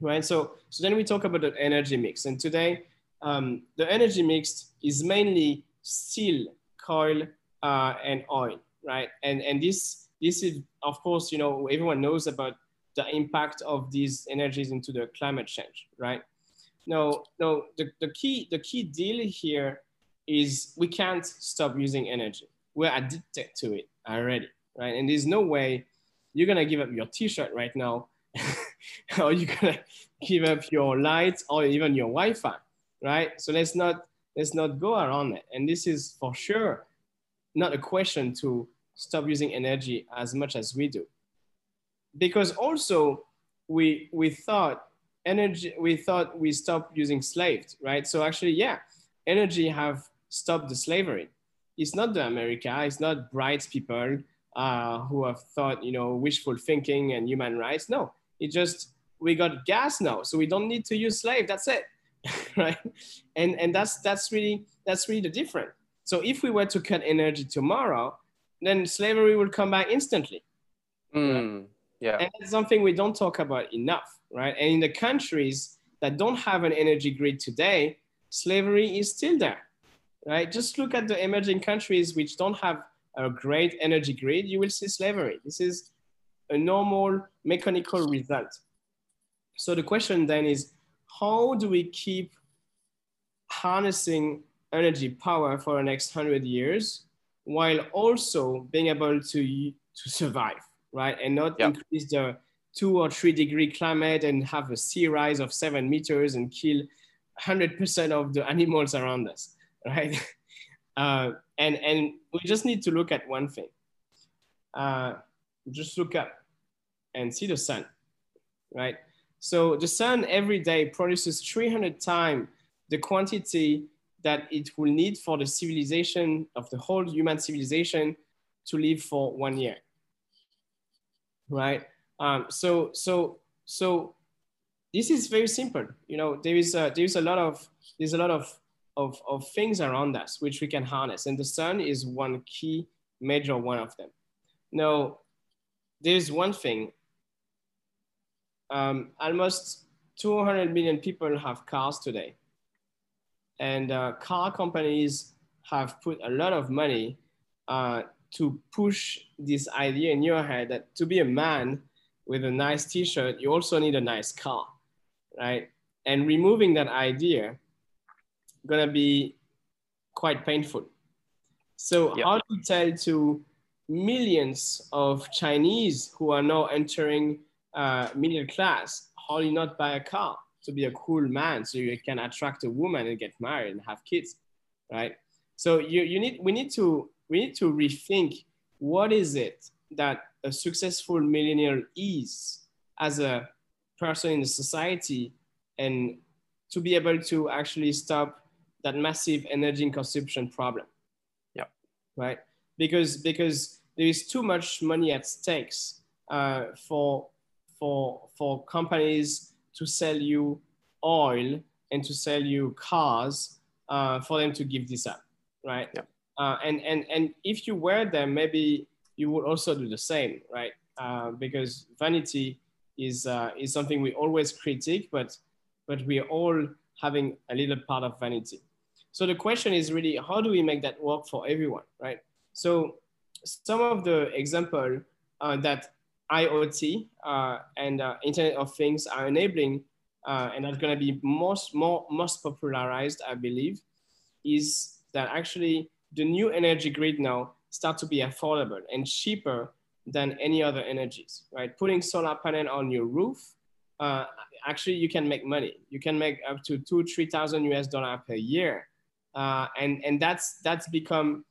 right? So so then we talk about the energy mix, and today um, the energy mix is mainly steel, coal, uh, and oil, right? And and this this is of course you know everyone knows about the impact of these energies into the climate change, right? No, no, the, the, key, the key deal here is we can't stop using energy. We're addicted to it already, right? And there's no way you're gonna give up your t-shirt right now or you're gonna give up your lights or even your Wi-Fi, right? So let's not, let's not go around it. And this is for sure not a question to stop using energy as much as we do because also we we thought energy we thought we stopped using slaves right so actually yeah energy have stopped the slavery it's not the america it's not bright people uh, who have thought you know wishful thinking and human rights no it just we got gas now so we don't need to use slave that's it right and and that's that's really that's really the difference so if we were to cut energy tomorrow then slavery will come back instantly mm. right? Yeah. And that's something we don't talk about enough, right? And in the countries that don't have an energy grid today, slavery is still there, right? Just look at the emerging countries which don't have a great energy grid, you will see slavery. This is a normal mechanical result. So the question then is, how do we keep harnessing energy power for the next 100 years while also being able to, to survive? right? And not yep. increase the two or three degree climate and have a sea rise of seven meters and kill 100% of the animals around us, right? Uh, and, and we just need to look at one thing. Uh, just look up and see the sun, right? So the sun every day produces 300 times the quantity that it will need for the civilization of the whole human civilization to live for one year right? Um, so so so this is very simple. You know, there is a, there is a lot of there's a lot of, of of things around us which we can harness, and the sun is one key major one of them. Now, there's one thing. Um, almost 200 million people have cars today, and uh, car companies have put a lot of money uh, to push this idea in your head that to be a man with a nice t-shirt, you also need a nice car, right? And removing that idea gonna be quite painful. So yep. how do you tell to millions of Chinese who are now entering uh, middle class, hardly not buy a car to be a cool man so you can attract a woman and get married and have kids, right? So you, you need, we need to, we need to rethink what is it that a successful millionaire is as a person in the society and to be able to actually stop that massive energy consumption problem. Yeah. Right. Because because there is too much money at stakes uh, for for for companies to sell you oil and to sell you cars uh, for them to give this up, right? Yeah. Uh, and and and if you wear them, maybe you would also do the same, right? Uh, because vanity is uh, is something we always critique, but but we are all having a little part of vanity. So the question is really how do we make that work for everyone, right? So some of the example uh, that IoT uh, and uh, Internet of Things are enabling, uh, and that's going to be most more most popularized, I believe, is that actually the new energy grid now start to be affordable and cheaper than any other energies, right? Putting solar panel on your roof, uh, actually you can make money. You can make up to two, 3,000 US dollar per year. Uh, and, and that's, that's become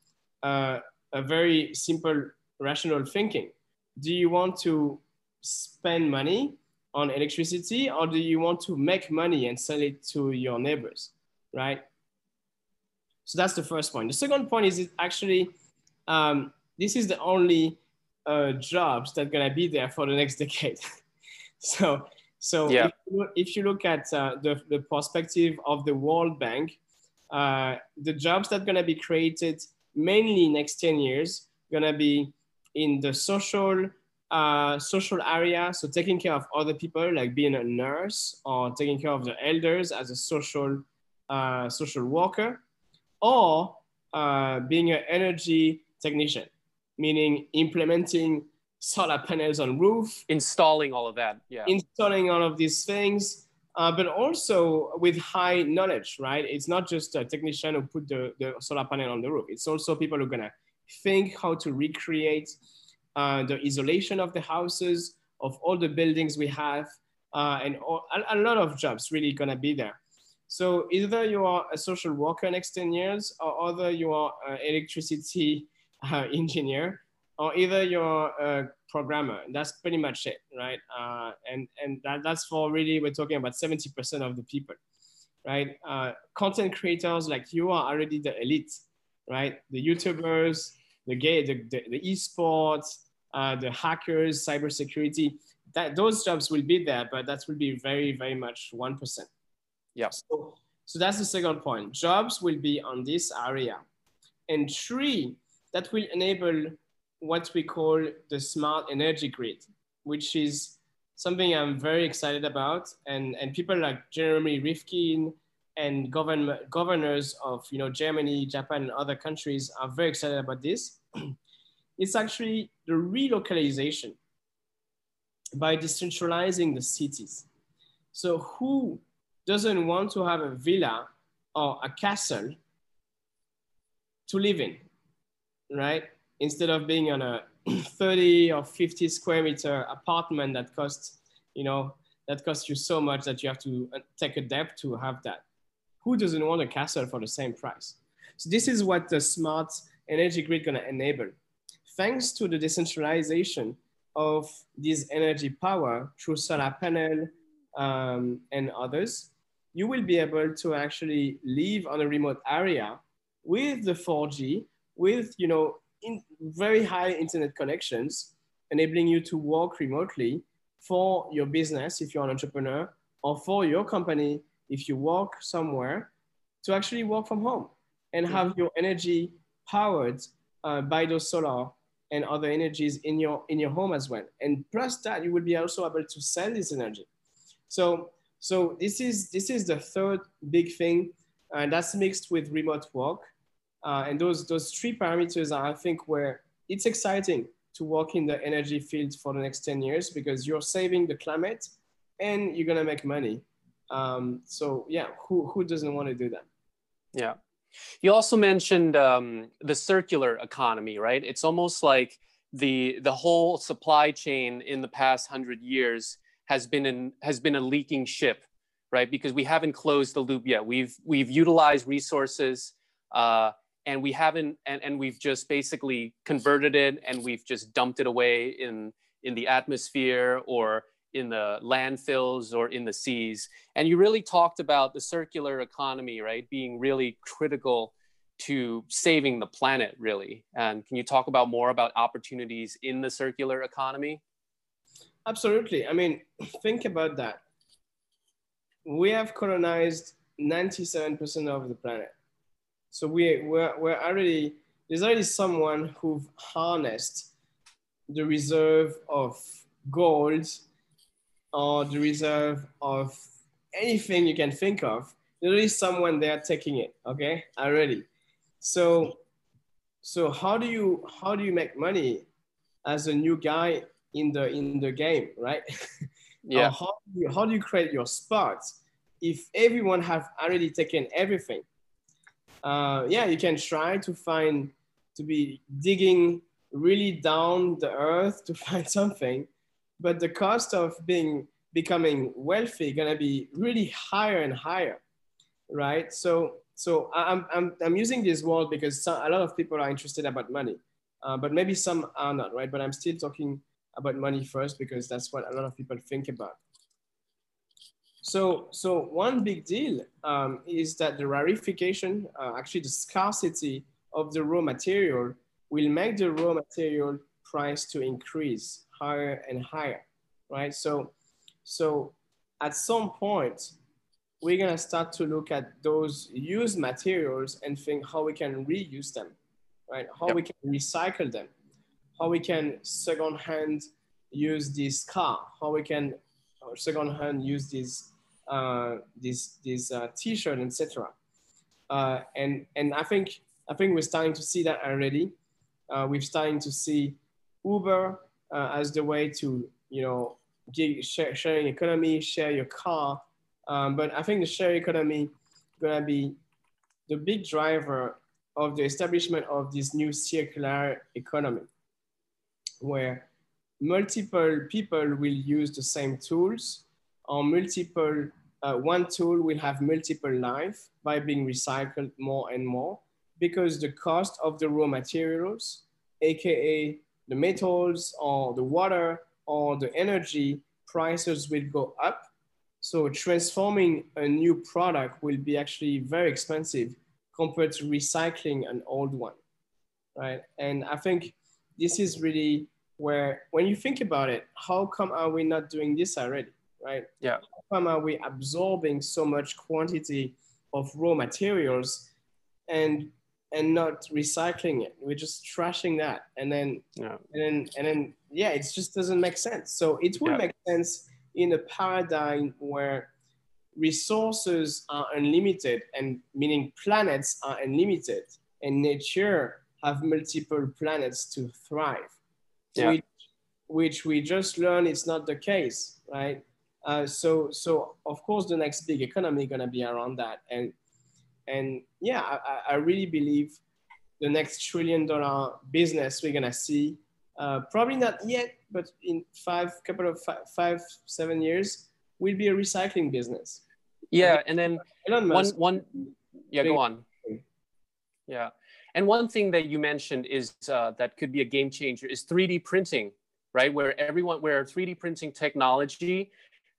a very simple rational thinking. Do you want to spend money on electricity or do you want to make money and sell it to your neighbors, right? So that's the first point. The second point is actually, um, this is the only uh, jobs that are gonna be there for the next decade. so, so yeah. if, you, if you look at uh, the, the perspective of the World Bank, uh, the jobs that are gonna be created mainly next 10 years gonna be in the social uh, social area, so taking care of other people, like being a nurse or taking care of the elders as a social uh, social worker, or uh, being an energy technician meaning implementing solar panels on roof, installing all of that, yeah, installing all of these things, uh, but also with high knowledge, right? It's not just a technician who put the, the solar panel on the roof. It's also people who are gonna think how to recreate uh, the isolation of the houses, of all the buildings we have, uh, and all, a, a, lot of jobs really gonna be there. So either you are a social worker next 10 years, or either you are uh, electricity uh, engineer or either you're a programmer. That's pretty much it, right? Uh, and and that, that's for really, we're talking about 70% of the people, right? Uh, content creators like you are already the elite, right? The YouTubers, the gay, the, the, the esports, uh, the hackers, cybersecurity, that those jobs will be there, but that will be very, very much 1%. Yeah. So, so that's the second point. Jobs will be on this area. And three, that will enable what we call the smart energy grid, which is something I'm very excited about. And, and people like Jeremy Rifkin and govern, governors of you know, Germany, Japan, and other countries are very excited about this. it's actually the relocalization by decentralizing the cities. So who doesn't want to have a villa or a castle to live in? right? Instead of being on a 30 or 50 square meter apartment that costs, you know, that costs you so much that you have to uh, take a debt to have that. Who doesn't want a castle for the same price? So this is what the smart energy grid gonna enable. Thanks to the decentralization of this energy power through solar panel um, and others, you will be able to actually live on a remote area with the 4G with you know in very high internet connections, enabling you to work remotely for your business if you're an entrepreneur, or for your company if you work somewhere, to actually work from home and have your energy powered uh, by those solar and other energies in your in your home as well. And plus that, you will be also able to sell this energy. So so this is this is the third big thing, and that's mixed with remote work. Uh, and those, those three parameters are, I think, where it's exciting to work in the energy field for the next 10 years because you're saving the climate and you're going to make money. Um, so yeah, who, who doesn't want to do that? Yeah. You also mentioned um, the circular economy, right? It's almost like the the whole supply chain in the past hundred years has been in, has been a leaking ship, right? Because we haven't closed the loop yet. We've we've utilized resources, uh, and we haven't, and, and we've just basically converted it, and we've just dumped it away in in the atmosphere or in the landfills or in the seas. And you really talked about the circular economy, right, being really critical to saving the planet, really. And can you talk about more about opportunities in the circular economy? Absolutely. I mean, think about that. We have colonized 97% of the planet. So we, we're, we're already, there's already someone who've harnessed the reserve of gold or the reserve of anything you can think of, there is someone there taking it, okay, already. So, so how do you how do you make money as a new guy in the in the game, right? Yeah. how do you how do you create your spot if everyone have already taken everything? Uh, yeah, you can try to find to be digging really down the earth to find something, but the cost of being becoming wealthy gonna be really higher and higher, right? So so I'm I'm I'm using this word because a lot of people are interested about money, uh, but maybe some are not, right? But I'm still talking about money first because that's what a lot of people think about. So, so one big deal um, is that the rarefication, uh, actually the scarcity of the raw material will make the raw material price to increase higher and higher, right? So, so at some point, we're gonna start to look at those used materials and think how we can reuse them, right? How yep. we can recycle them, how we can second-hand use this car, how we can second-hand use this uh, this this uh, t-shirt, etc. Uh, and and I think I think we're starting to see that already uh, we're starting to see Uber uh, as the way to, you know, gig, share, sharing economy, share your car. Um, but I think the share economy gonna be the big driver of the establishment of this new circular economy, where multiple people will use the same tools, or multiple uh, one tool will have multiple life by being recycled more and more because the cost of the raw materials, AKA the metals or the water or the energy prices will go up. So transforming a new product will be actually very expensive compared to recycling an old one, right? And I think this is really where, when you think about it, how come are we not doing this already, right? Yeah. How come are we absorbing so much quantity of raw materials and and not recycling it. We're just trashing that, and then yeah. and then and then yeah, it just doesn't make sense. So it would yeah. make sense in a paradigm where resources are unlimited, and meaning planets are unlimited, and nature have multiple planets to thrive. Yeah. Which, which we just learned it's not the case, right? Uh, so so of course the next big economy gonna be around that, and and yeah, I, I really believe the next trillion dollar business we're gonna see, uh, probably not yet, but in five, couple of five, five, seven years, will be a recycling business. Yeah, and then one, one, yeah, go on. Yeah, and one thing that you mentioned is uh, that could be a game changer is 3D printing, right? Where everyone, where 3D printing technology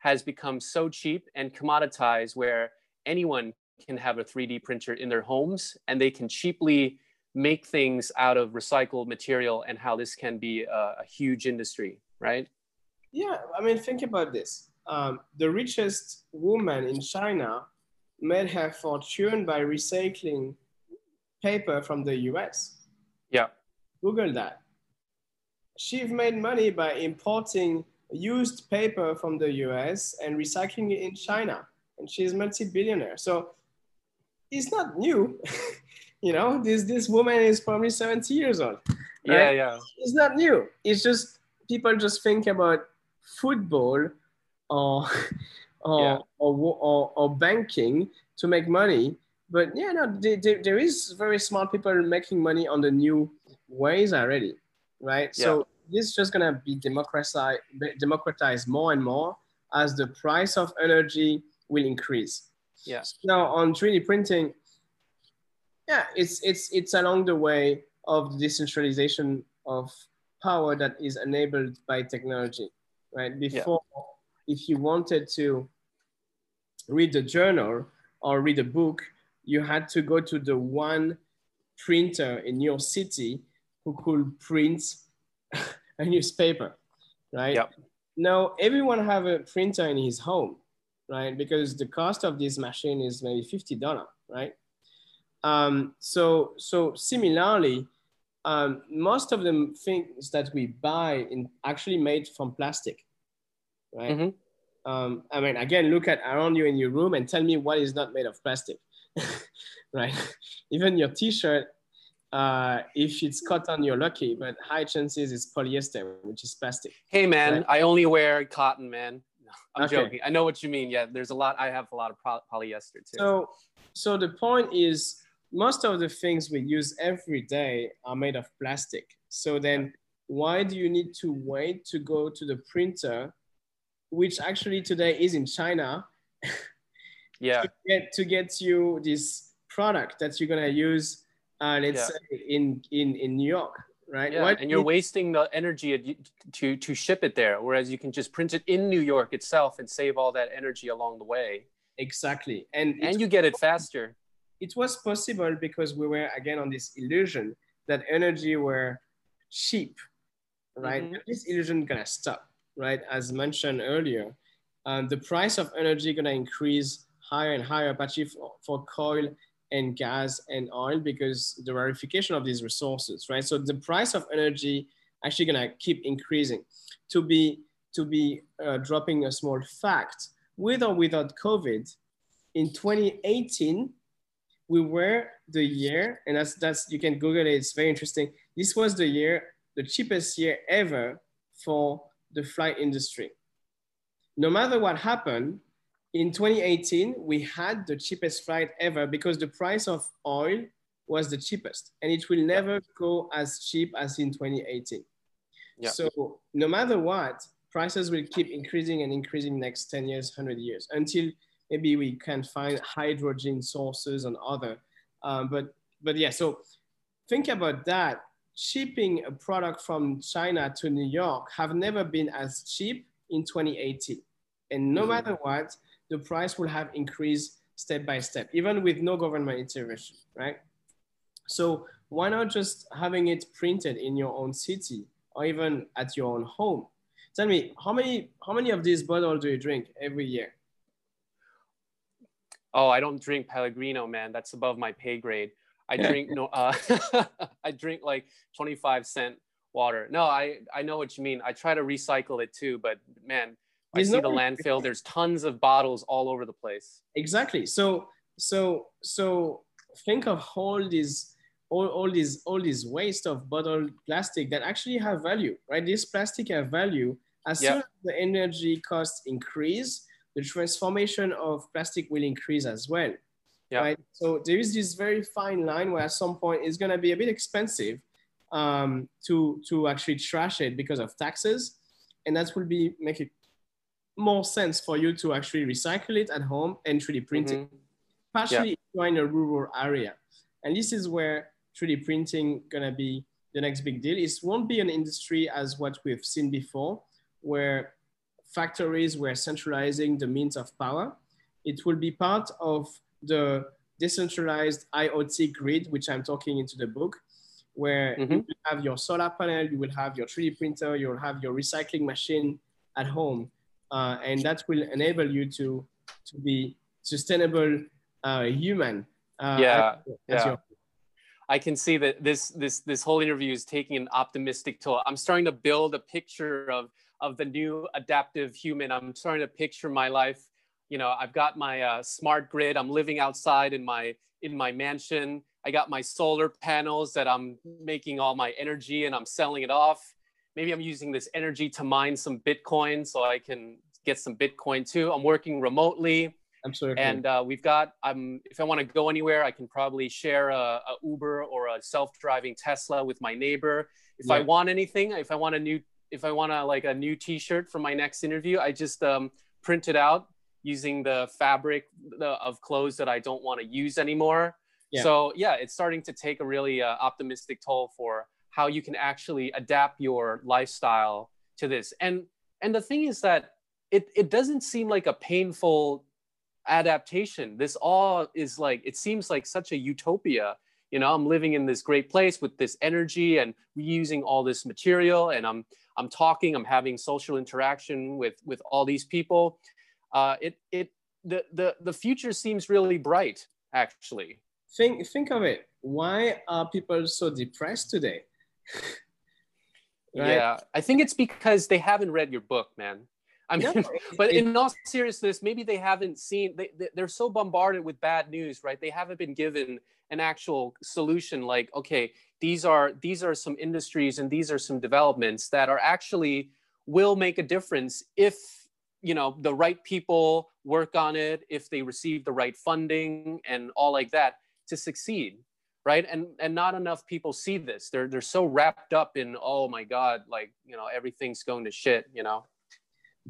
has become so cheap and commoditized, where anyone can have a 3D printer in their homes and they can cheaply make things out of recycled material and how this can be a, a huge industry, right? Yeah, I mean, think about this. Um, the richest woman in China made her fortune by recycling paper from the US. Yeah. Google that. She's made money by importing used paper from the US and recycling it in China. And she's multi-billionaire. So it's not new. you know, this this woman is probably 70 years old. Right? Yeah, yeah. It's not new. It's just people just think about football or or, yeah. or, or, or banking to make money but yeah, no, there, there, there is very smart people making money on the new ways already, right? Yeah. So this is just gonna be democratized, democratized more and more as the price of energy will increase. Yeah. Now on 3D printing, yeah, it's it's it's along the way of the decentralization of power that is enabled by technology, right? Before, yeah. if you wanted to read the journal or read a book, you had to go to the one printer in your city who could print a newspaper, right? Yep. Now everyone have a printer in his home, right? Because the cost of this machine is maybe fifty dollar, right? Um, so so similarly, um, most of the things that we buy in actually made from plastic, right? Mm-hmm. Um, I mean, again, look at around you in your room and tell me what is not made of plastic, right? Even your T-shirt, uh, if it's cotton, you're lucky, but high chances it's polyester, which is plastic. Hey, man, right? I only wear cotton, man. I'm okay. joking. I know what you mean. Yeah, there's a lot. I have a lot of polyester too. So, so the point is most of the things we use every day are made of plastic. So then why do you need to wait to go to the printer, which actually today is in China, yeah, to get, to get you this product that you're gonna use, uh, let's yeah. say in, in, in New York, right? Yeah, and you're wasting the energy to, to ship it there, whereas you can just print it in New York itself and save all that energy along the way. Exactly, and and you get it faster it was possible because we were again on this illusion that energy were cheap, right? Mm-hmm. This illusion gonna stop, right? As mentioned earlier, um, the price of energy gonna increase higher and higher, but for, for coal and gas and oil because the rarefication of these resources, right? So the price of energy actually gonna keep increasing. To be to be uh, dropping a small fact, with or without COVID, in 2018, we were the year, and that's that's you can Google it. It's very interesting. This was the year, the cheapest year ever for the flight industry. No matter what happened, in 2018 we had the cheapest flight ever because the price of oil was the cheapest, and it will never go as cheap as in 2018. Yeah. So no matter what, prices will keep increasing and increasing next 10 years, 100 years until maybe we can find hydrogen sources and other. Um, but but yeah, so think about that. Shipping a product from China to New York have never been as cheap in 2018. And no mm-hmm. matter what, the price will have increased step by step, even with no government intervention, right? So why not just having it printed in your own city or even at your own home? Tell me, how many, how many of these bottles do you drink every year? Oh, I don't drink Pellegrino, man. That's above my pay grade. I drink no. Uh, I drink like twenty five cent water. No, I I know what you mean. I try to recycle it too, but man, I see the landfill. There's tons of bottles all over the place. Exactly. So so so think of all these all, all these all these waste of bottled plastic that actually have value, right? This plastic have value. As yep. soon as the energy costs increase, the transformation of plastic will increase as well. Yeah. Right. So there is this very fine line where at some point it's going to be a bit expensive um, to to actually trash it because of taxes, and that will be make it more sense for you to actually recycle it at home and 3D print mm-hmm. it, partially yeah. you're in a rural area. And this is where 3D printing gonna be the next big deal. It won't be an industry as what we've seen before, where factories were centralizing the means of power. It will be part of the decentralized IoT grid, which I'm talking into the book, where mm-hmm. you will have your solar panel, you will have your 3D printer, you'll have your recycling machine at home. Uh, and that will enable you to, to be sustainable uh, human. Uh, yeah, yeah. I can see that this this this whole interview is taking an optimistic toll. I'm starting to build a picture of of the new adaptive human. I'm starting to picture my life. You know, I've got my uh, smart grid. I'm living outside in my in my mansion. I got my solar panels that I'm making all my energy and I'm selling it off. Maybe I'm using this energy to mine some Bitcoin so I can get some Bitcoin too. I'm working remotely. Absolutely. And uh, we've got, um, if I want to go anywhere, I can probably share a, a Uber or a self-driving Tesla with my neighbor. If yeah. I want anything, if I want a new, if I want a, like a new T-shirt for my next interview, I just um, print it out using the fabric of clothes that I don't want to use anymore. Yeah. So yeah, it's starting to take a really uh, optimistic toll for how you can actually adapt your lifestyle to this. And and the thing is that it it doesn't seem like a painful adaptation. This all is like it seems like such a utopia. You know, I'm living in this great place with this energy and reusing all this material, and I'm I'm talking, I'm having social interaction with with all these people. Uh, it it the the the future seems really bright, actually. Think think of it. Why are people so depressed today? right? Yeah, I think it's because they haven't read your book, man. I mean, no, but it, in all seriousness, maybe they haven't seen, they, they're so bombarded with bad news, right? They haven't been given an actual solution like, okay, these are, these are some industries and these are some developments that are actually will make a difference if, you know, the right people work on it, if they receive the right funding and all like that to succeed right? And and not enough people see this. They're they're so wrapped up in oh my god like you know everything's going to shit you know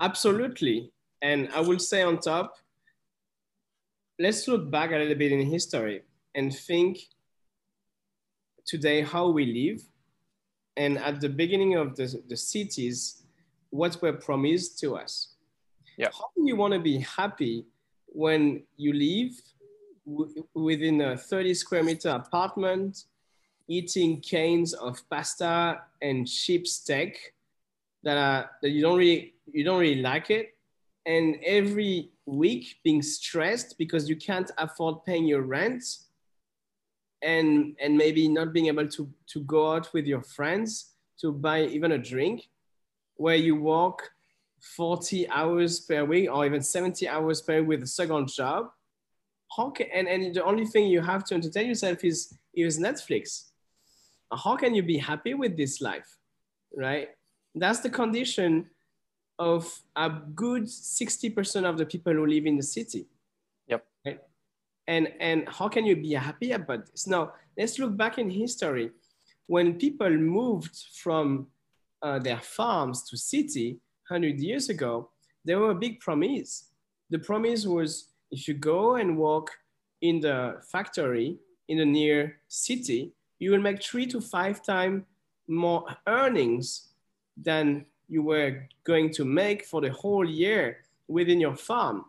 absolutely. And i will say on top let's look back a little bit in history and think today how we live. And at the beginning of the, the cities what were promised to us. Yeah. How do you want to be happy when you live within a 30 square meter apartment, eating cans of pasta and cheap steak that are that you don't really you don't really like it, and every week being stressed because you can't afford paying your rent, and and maybe not being able to to go out with your friends to buy even a drink, where you work 40 hours per week or even 70 hours per week with a second job. How can and, and the only thing you have to entertain yourself is is netflix. How can you be happy with this life right? That's the condition of a good 60% of the people who live in the city. Yep. Right? and and how can you be happy about this? Now let's look back in history. When people moved from uh, their farms to city 100 years ago there were a big promise. The promise was if you go and work in the factory in the near city, you will make three to five times more earnings than you were going to make for the whole year within your farm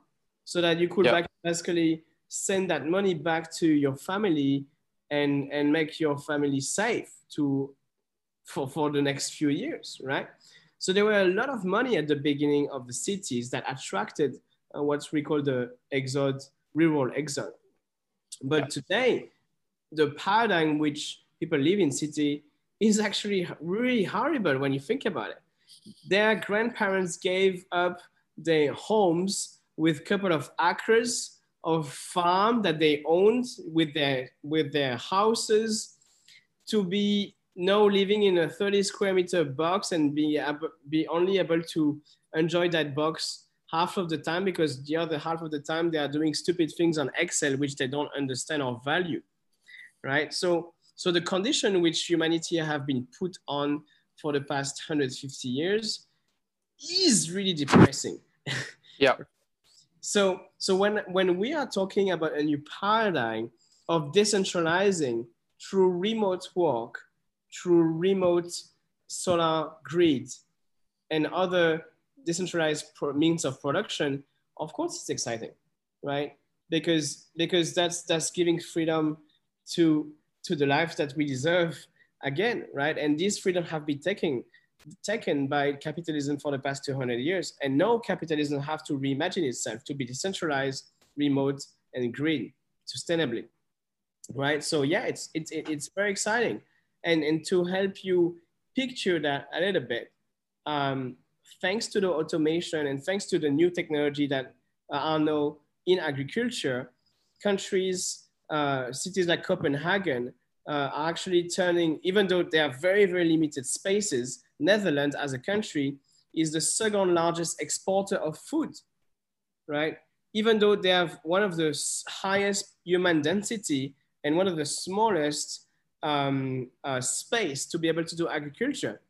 so that you could yep. basically send that money back to your family and, and make your family safe to for, for the next few years, right? So there were a lot of money at the beginning of the cities that attracted uh, what we call the exode, rural exode. But yeah. today, the paradigm which people live in city is actually really horrible when you think about it. Their grandparents gave up their homes with a couple of acres of farm that they owned with their with their houses to be now living in a 30 square meter box and be, be only able to enjoy that box half of the time because the other half of the time they are doing stupid things on Excel which they don't understand or value, right? So, so the condition which humanity have been put on for the past 150 years is really depressing. Yeah. so, so when, when we are talking about a new paradigm of decentralizing through remote work, through remote solar grid and other decentralized means of production, of course it's exciting, right? Because because that's that's giving freedom to to the life that we deserve again, right? And these freedom have been taken taken by capitalism for the past 200 years. And now capitalism have to reimagine itself to be decentralized, remote, and green, sustainably, right? So yeah, it's it's it's very exciting, and and to help you picture that a little bit, um, thanks to the automation and thanks to the new technology that are now in agriculture, countries, uh, cities like Copenhagen uh, are actually turning, even though they are very, very limited spaces, Netherlands as a country is the second largest exporter of food, right? even though they have one of the highest human density and one of the smallest um, uh, space to be able to do agriculture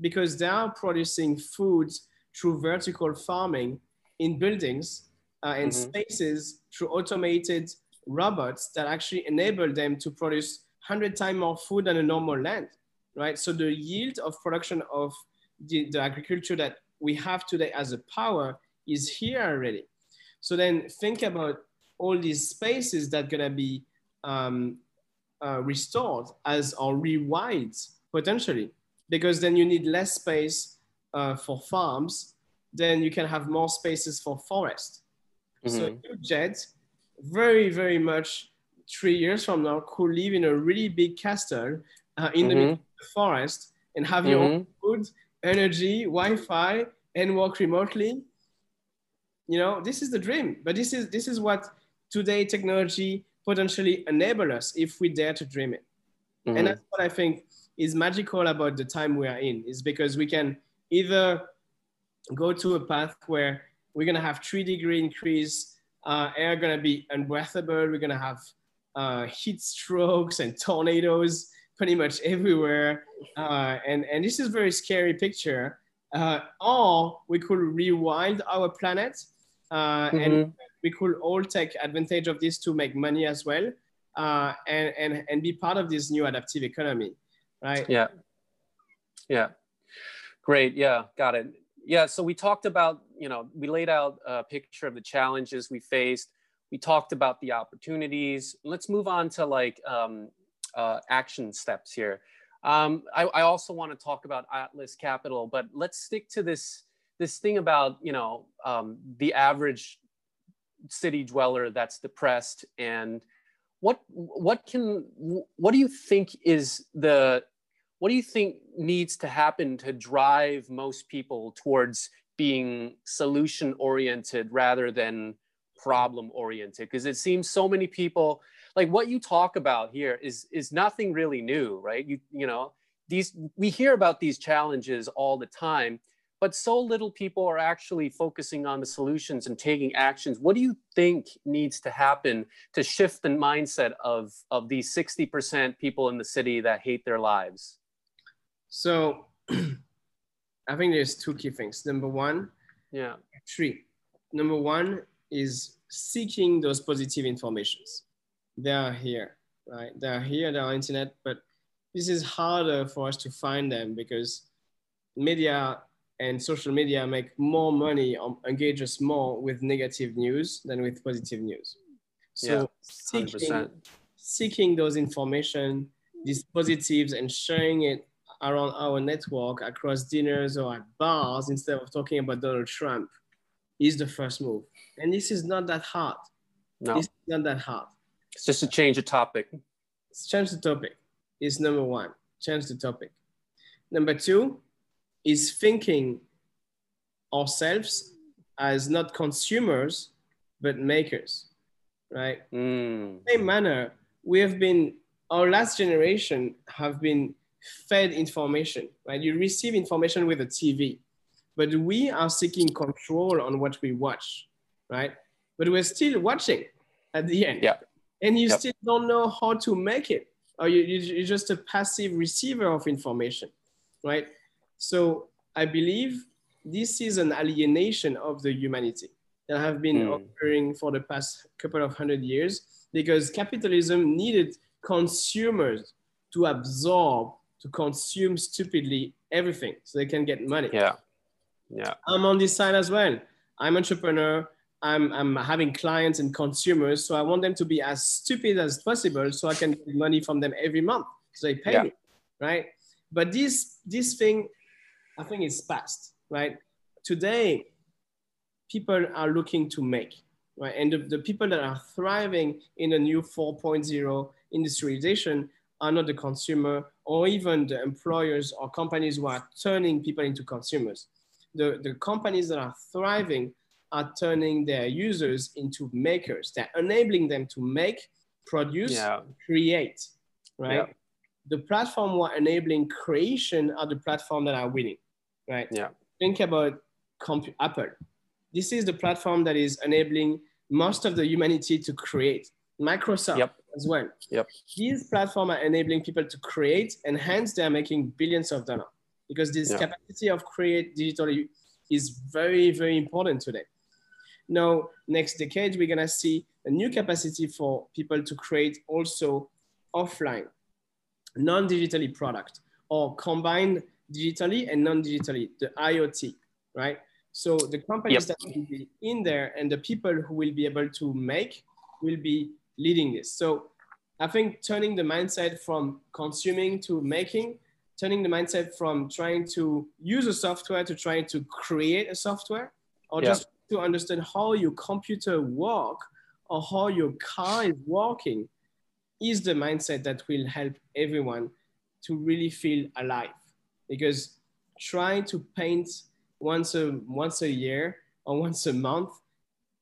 because they are producing food through vertical farming in buildings uh, and mm-hmm. spaces through automated robots that actually enable them to produce 100 times more food than a normal land, right? So the yield of production of the, the agriculture that we have today as a power is here already. So then think about all these spaces that gonna be um, uh, restored as or rewired potentially, because then you need less space uh, for farms, then you can have more spaces for forest. Mm-hmm. So Jet, very, very much three years from now, could live in a really big castle uh, in mm-hmm. the middle of the forest and have mm-hmm. your own food, energy, Wi-Fi, and work remotely. You know, this is the dream. But this is this is what today technology potentially enable us if we dare to dream it. Mm-hmm. And that's what I think is magical about the time we are in, is because we can either go to a path where we're gonna have three degree increase, uh, air gonna be unbreathable, we're gonna have uh, heat strokes and tornadoes pretty much everywhere. Uh, and, and this is very scary picture. Uh, or we could rewind our planet uh, mm-hmm. and we could all take advantage of this to make money as well uh, and, and, and be part of this new adaptive economy, right? Yeah. Yeah. Great. Yeah. Got it. Yeah. So we talked about, you know, we laid out a picture of the challenges we faced. We talked about the opportunities. Let's move on to like um, uh, action steps here. Um, I, I, also want to talk about Atlas Capital, but let's stick to this this thing about you know um, the average city dweller that's depressed and what what can what do you think is the what do you think needs to happen to drive most people towards being solution oriented rather than problem oriented because it seems so many people like what you talk about here is is nothing really new right? You you know these we hear about these challenges all the time but so little people are actually focusing on the solutions and taking actions. What do you think needs to happen to shift the mindset of of these 60% people in the city that hate their lives? So i think there's two key things. Number one yeah. three number one is seeking those positive informations they are here, right? They are here, they are on internet, but this is harder for us to find them because media and social media make more money, um, engage us more with negative news than with positive news. So yeah, seeking, seeking those information, these positives and sharing it around our network across dinners or at bars instead of talking about Donald Trump is the first move. And this is not that hard. No. It's not that hard. It's just a change of topic. It's change the topic is number one. Change the topic. Number two is thinking ourselves as not consumers, but makers, right? Mm. Same manner, we have been, our last generation have been fed information, right? You receive information with a TV, but we are seeking control on what we watch, right? But we're still watching at the end. Yeah and you yep. still don't know how to make it or you, you're just a passive receiver of information right so i believe this is an alienation of the humanity that have been mm. occurring for the past couple of hundred years because capitalism needed consumers to absorb to consume stupidly everything so they can get money yeah yeah i'm on this side as well i'm entrepreneur I'm, I'm having clients and consumers, so I want them to be as stupid as possible so I can get money from them every month. So they pay yeah. me, right? But this this thing, I think is past, right? Today, people are looking to make, right? And the, the people that are thriving in the new 4.0 industrialization are not the consumer or even the employers or companies who are turning people into consumers. The, the companies that are thriving are turning their users into makers. They're enabling them to make, produce, yeah. create, right? Yeah. The platform who are enabling creation are the platform that are winning, right? Yeah. Think about Apple. This is the platform that is enabling most of the humanity to create. Microsoft Yep. as well. Yep. These platforms are enabling people to create, and hence they are making billions of dollars because this Yeah. capacity of create digitally is very, very important today. Now, next decade, we're gonna see a new capacity for people to create also offline, non-digitally product or combined digitally and non-digitally, the IoT, right? So the companies Yep. that will be in there and the people who will be able to make will be leading this. So I think turning the mindset from consuming to making, turning the mindset from trying to use a software to trying to create a software, or Yeah. just to understand how your computer work or how your car is working is the mindset that will help everyone to really feel alive. Because trying to paint once a once a year or once a month,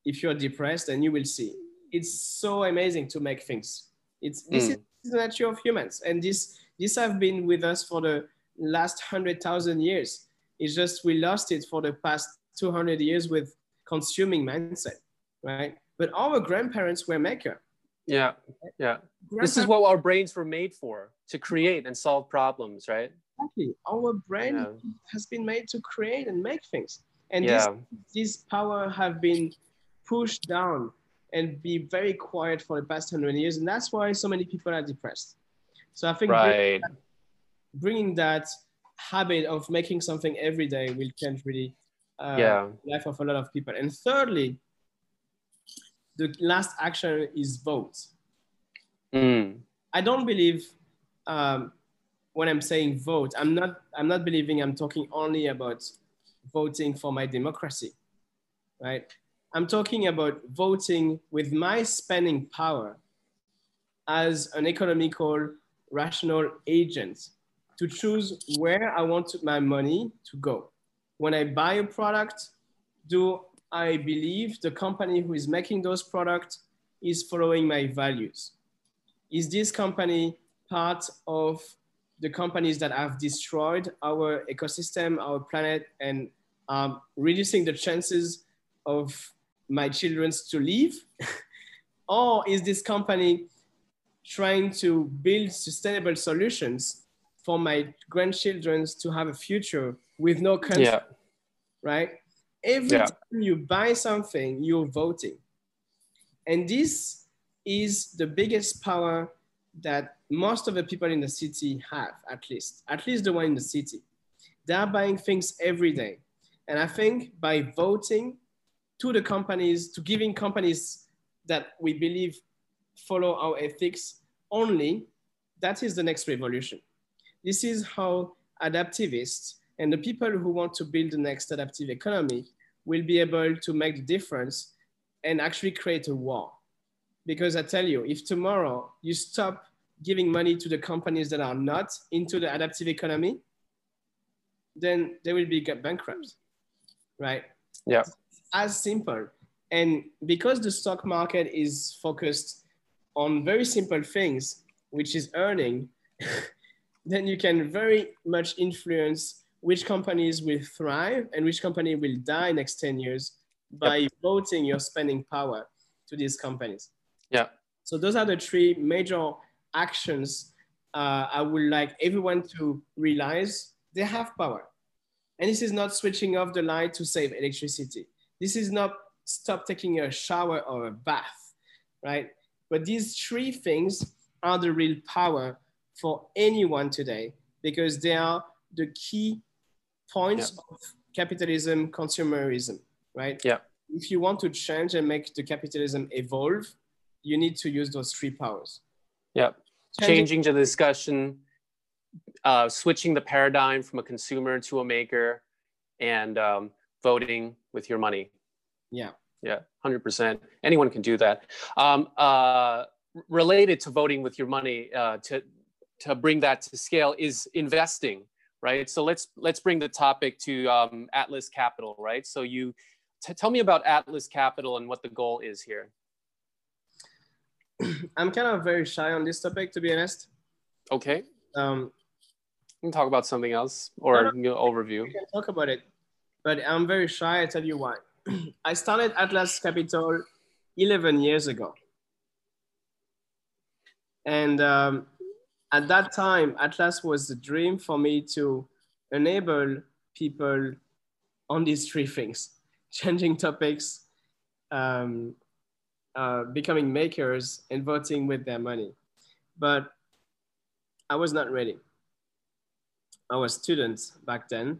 if you're depressed, then you will see it's so amazing to make things. It's this Mm. is the nature of humans, and this this have been with us for the last hundred thousand years. It's just we lost it for the past two hundred years with consuming mindset, right? But our grandparents were maker. Yeah. Yeah. This is what our brains were made for to create and solve problems, right? exactly our brain Yeah. has been made to create and make things, and yeah. this this power have been pushed down and be very quiet for the past hundred years, and that's why so many people are depressed. So I think Right. bringing that habit of making something every day will change really uh, Yeah. life of a lot of people. And thirdly, the last action is vote. Mm. I don't believe um, when I'm saying vote, I'm not I'm not believing I'm talking only about voting for my democracy, right? I'm talking about voting with my spending power as an economical, rational agents to choose where I want my money to go. When I buy a product, do I believe the company who is making those products is following my values? Is this company part of the companies that have destroyed our ecosystem, our planet, and um, reducing the chances of my children to live? or is this company trying to build sustainable solutions for my grandchildren to have a future with no country, Yeah. right? Every Yeah. time you buy something, you're voting. And this is the biggest power that most of the people in the city have, at least, at least the one in the city. They are buying things every day. And I think by voting to the companies, to giving companies that we believe follow our ethics only, that is the next revolution. This is how adaptivists and the people who want to build the next adaptive economy will be able to make the difference and actually create a war. Because I tell you, if tomorrow you stop giving money to the companies that are not into the adaptive economy, then they will be bankrupt, right? Yeah. As simple. And because the stock market is focused on very simple things, which is earning, then you can very much influence which companies will thrive and which company will die next 10 years by voting your spending power to these companies. Yeah. So those are the three major actions uh, I would like everyone to realize they have power. And this is not switching off the light to save electricity. This is not stop taking a shower or a bath, right? But these three things are the real power for anyone today because they are the key points of capitalism, consumerism, right? Yeah. If you want to change and make the capitalism evolve, you need to use those three powers. Yeah. Changing- Changing the discussion, uh, switching the paradigm from a consumer to a maker, and um, voting with your money. Yeah. Yeah, 100%. Anyone can do that. Um, uh, related to voting with your money, uh, to, to bring that to scale is investing, right? So let's, let's bring the topic to um, Atlas Capital, right? So you, t- tell me about Atlas Capital and what the goal is here. I'm kind of very shy on this topic, to be honest. Okay, Um, we can talk about something else or No, know, overview. we can talk about it, but I'm very shy. I tell you why. I started Atlas Capital 11 years ago. And um, at that time, Atlas was the dream for me to enable people on these three things changing topics, um, uh, becoming makers, and voting with their money. But I was not ready. I was students back then.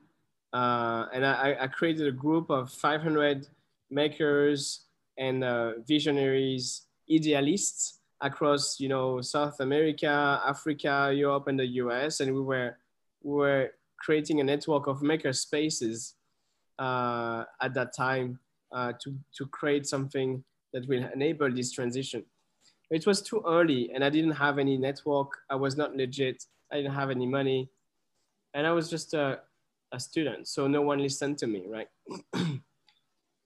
Uh, and I, I, created a group of 500 makers and uh, visionaries, idealists across, you know, South America, Africa, Europe, and the US. And we were, we were creating a network of maker spaces uh, at that time uh, to, to create something that will enable this transition. It was too early and I didn't have any network. I was not legit. I didn't have any money. And I was just a, a student. So no one listened to me, right?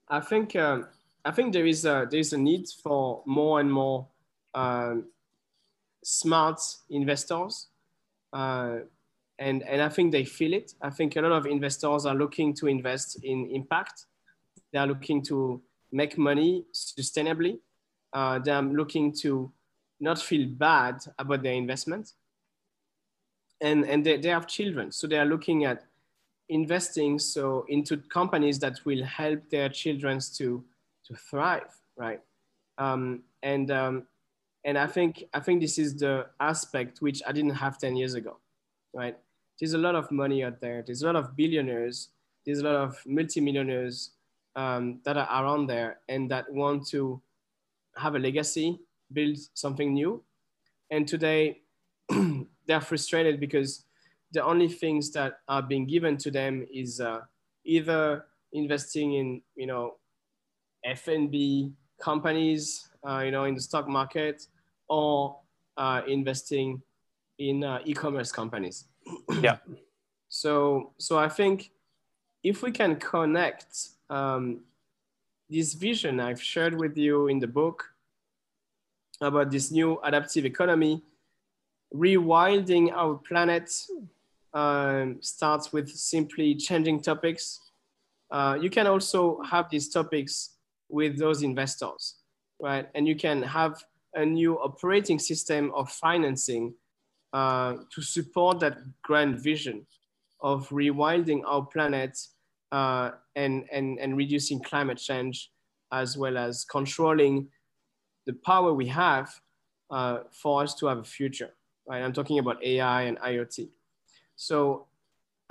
I think, um, I think there is a, there is a need for more and more um, smart investors. Uh, and, and I think they feel it. I think a lot of investors are looking to invest in impact. They are looking to make money sustainably. Uh, they're looking to not feel bad about their investment. And, and they, they have children, so they are looking at investing so into companies that will help their children to, to thrive, right? Um, and um, and I think I think this is the aspect which I didn't have 10 years ago, right? There's a lot of money out there. There's a lot of billionaires. There's a lot of multimillionaires um, that are around there and that want to have a legacy, build something new. And today they're frustrated because the only things that are being given to them is uh, either investing in, you know, F&B companies, uh, you know, in the stock market, or uh, investing in uh, e-commerce companies. yeah. So, so I think if we can connect um, this vision I've shared with you in the book about this new adaptive economy, rewilding our planet um, starts with simply changing topics. Uh, you can also have these topics with those investors, right? And you can have a new operating system of financing uh, to support that grand vision of rewilding our planet uh, and, and, and reducing climate change, as well as controlling the power we have uh, for us to have a future, right? I'm talking about AI and IoT. So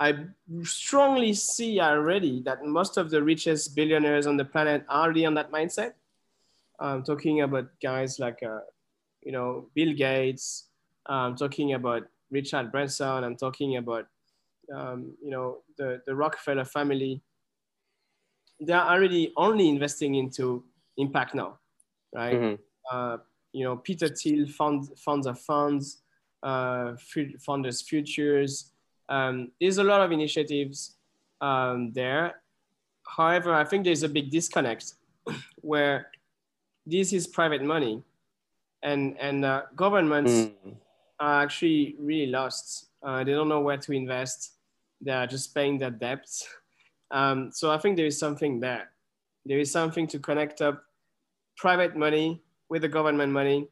I strongly see already that most of the richest billionaires on the planet are already on that mindset. I'm talking about guys like, uh, you know, Bill Gates. I'm talking about Richard Branson. I'm talking about, um, you know, the, the Rockefeller family. They're already only investing into impact now, right? Mm-hmm. Uh, you know, Peter Thiel, fund, funds of funds, uh, Founders Futures. Um, there's a lot of initiatives um, there. However, I think there's a big disconnect where this is private money and, and uh, governments mm. are actually really lost. Uh, they don't know where to invest. They are just paying their debts. Um, so I think there is something there. There is something to connect up private money with the government money,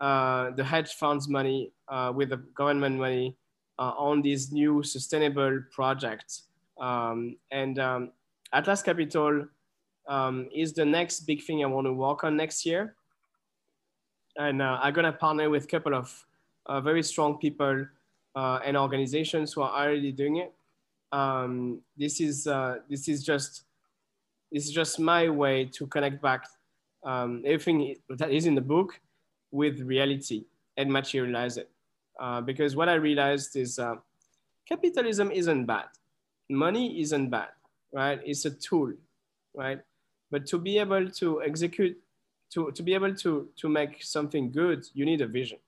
uh, the hedge funds money uh, with the government money uh, on these new sustainable projects. Um, and um, Atlas Capital um, is the next big thing I want to work on next year. And uh, I'm gonna partner with a couple of uh, very strong people uh, and organizations who are already doing it. Um, this is this is just this is just my way to connect back um, everything that is in the book with reality and materialize it. Uh, because what I realized is uh, capitalism isn't bad. Money isn't bad, right? It's a tool, right? But to be able to execute, to, to be able to, to make something good, you need a vision,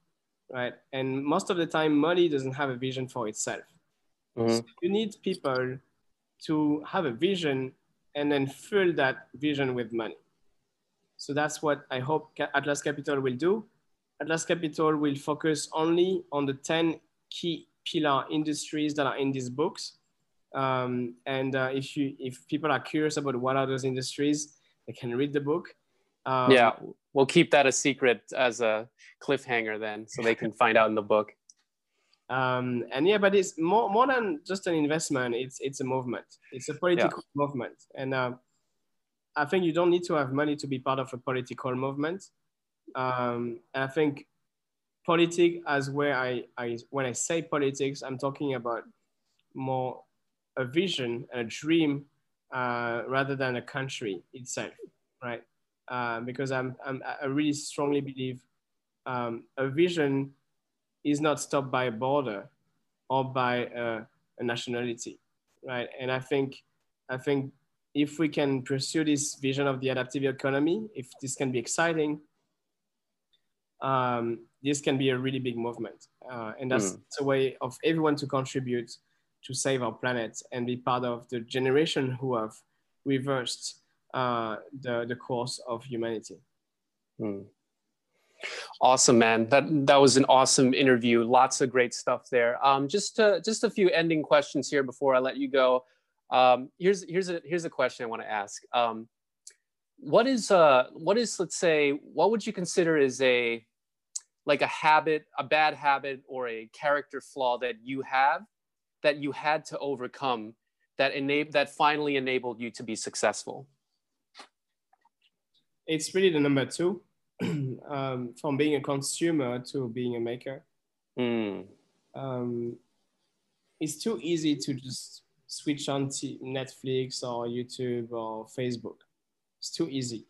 right? And most of the time, money doesn't have a vision for itself. Mm-hmm. So you need people to have a vision and then fill that vision with money. So that's what I hope Atlas Capital will do. Atlas Capital will focus only on the 10 key pillar industries that are in these books. Um, and uh, if, you, if people are curious about what are those industries, they can read the book. Um, yeah, we'll keep that a secret as a cliffhanger then, so they can find out in the book. Um, and yeah, but it's more more than just an investment. It's it's a movement. It's a political yeah. movement, and uh, I think you don't need to have money to be part of a political movement. Um, and I think politics, as where I, I when I say politics, I'm talking about more a vision, a dream, uh, rather than a country itself, right? Uh, because I'm, I'm, I really strongly believe um, a vision is not stopped by a border or by a, a nationality, right? And I think, I think if we can pursue this vision of the adaptive economy, if this can be exciting, um, this can be a really big movement. Uh, and that's mm. a way of everyone to contribute to save our planet and be part of the generation who have reversed uh, the, the course of humanity. Mm. Awesome, man. That that was an awesome interview. Lots of great stuff there. Um, just to, just a few ending questions here before I let you go. Um, here's here's a here's a question I want to ask. Um, what is uh what is let's say what would you consider is a like a habit, a bad habit, or a character flaw that you have that you had to overcome that enable that finally enabled you to be successful? It's really the number two, um, from being a consumer to being a maker. Mm. Um, it's too easy to just switch on t- Netflix or YouTube or Facebook. It's too easy.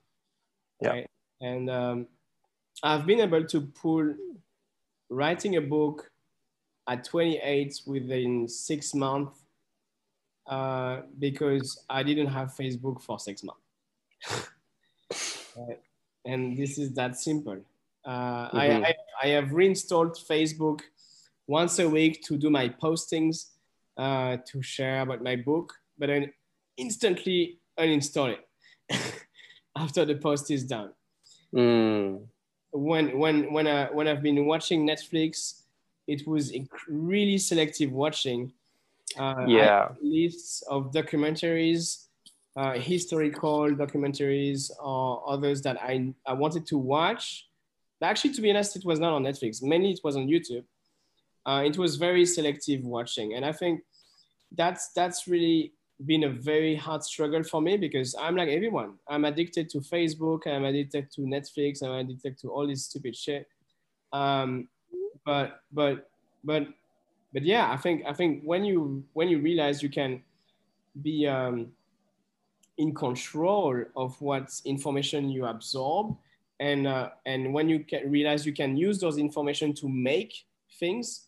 Yeah. Right? And um, I've been able to pull writing a book at 28 within six months uh, because I didn't have Facebook for six months. uh, and this is that simple. Uh, mm-hmm. I, I, I, have reinstalled Facebook once a week to do my postings, uh, to share about my book, but then instantly uninstall it after the post is done. Mm. When, when, when, I, when I've been watching Netflix, it was really selective watching. Uh, yeah. Lists of documentaries, uh, historical documentaries, or others that I, I wanted to watch. Actually, to be honest, it was not on Netflix. Mainly, it was on YouTube. Uh, it was very selective watching, and I think that's that's really been a very hard struggle for me because I'm like everyone. I'm addicted to Facebook. I'm addicted to Netflix. I'm addicted to all this stupid shit. Um, but but but but yeah, I think I think when you when you realize you can be um, in control of what information you absorb, and uh, and when you can realize you can use those information to make things,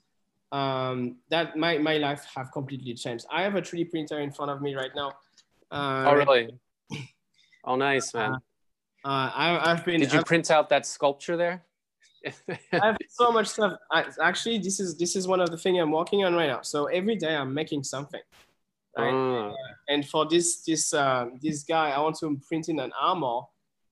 um, that my my life have completely changed. I have a 3D printer in front of me right now. Uh, oh really? oh nice man. Uh, uh I, have been. Did you I've, print out that sculpture there? I have so much stuff. I, actually, this is this is one of the things I'm working on right now. So every day I'm making something. Right? Uh, and for this this uh, this guy, I want to print in an armor,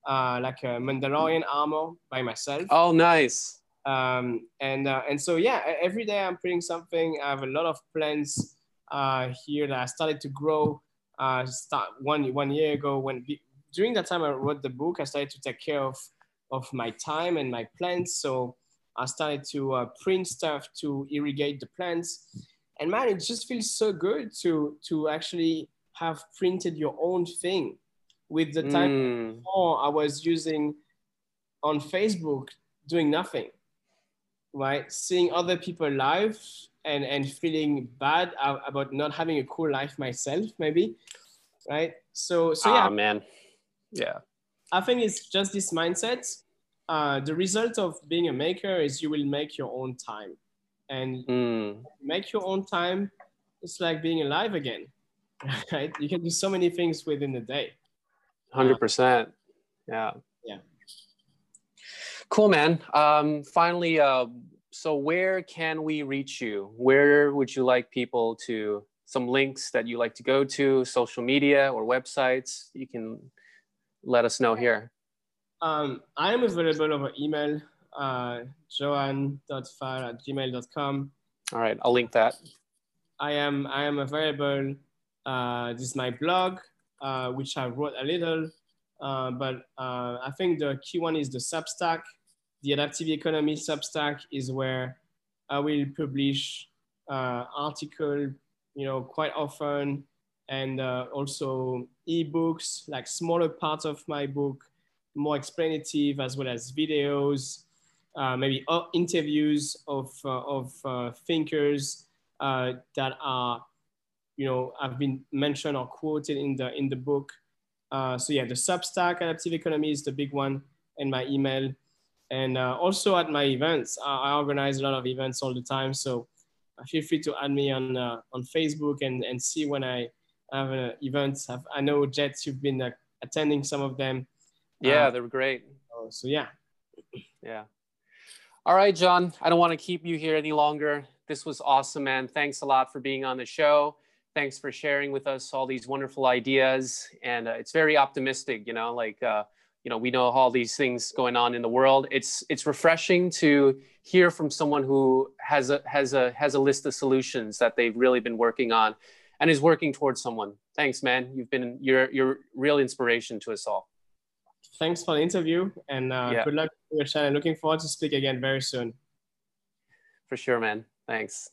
uh, like a Mandalorian armor by myself. Oh, nice. Um, and uh, and so yeah, every day I'm printing something. I have a lot of plants uh, here that I started to grow. Uh, start one one year ago when during that time I wrote the book, I started to take care of of my time and my plants. So I started to uh, print stuff to irrigate the plants. And man, it just feels so good to, to actually have printed your own thing with the time mm. before I was using on Facebook doing nothing, right? Seeing other people live and, and feeling bad about not having a cool life myself, maybe, right? So, so yeah. Oh, man. Yeah. I think it's just this mindset. Uh, the result of being a maker is you will make your own time. And mm. make your own time, it's like being alive again, right? You can do so many things within a day. 100%. yeah. Yeah. Cool, man. Um, finally, uh, so where can we reach you? Where would you like people to, some links that you like to go to, social media or websites? You can let us know here? Um, I am available over email, uh, djoann.fal at gmail.com. All right, I'll link that. I am I am available. Uh, this is my blog, uh, which I wrote a little uh, but uh, I think the key one is the Substack. The Adaptive Economy Substack is where I will publish uh, article, you know, quite often, and uh, also ebooks, like smaller parts of my book, more explanative, as well as videos, uh, maybe interviews of of thinkers that are you know have been mentioned or quoted in the in the book uh, so yeah, the Substack adaptive economy is the big one and my email. And uh, also at my events, I organize a lot of events all the time. So uh, feel free to add me on, uh, on Facebook and, and see when I have uh, events. I've, i know Jets, you've been uh, attending some of them. Yeah, they were great. So, so yeah. Yeah. All right, Djoann, I don't want to keep you here any longer. This was awesome, man. Thanks a lot for being on the show thanks for sharing with us all these wonderful ideas. And uh, it's very optimistic, you know, like, uh, you know, we know all these things going on in the world. It's, it's refreshing to hear from someone who has a, has a, has a list of solutions that they've really been working on and is working towards someone. Thanks, man. You've been, you're, you're real inspiration to us all. Thanks for the interview and uh, yeah. good luck with your channel. Looking forward to speak again very soon. For sure, man. Thanks.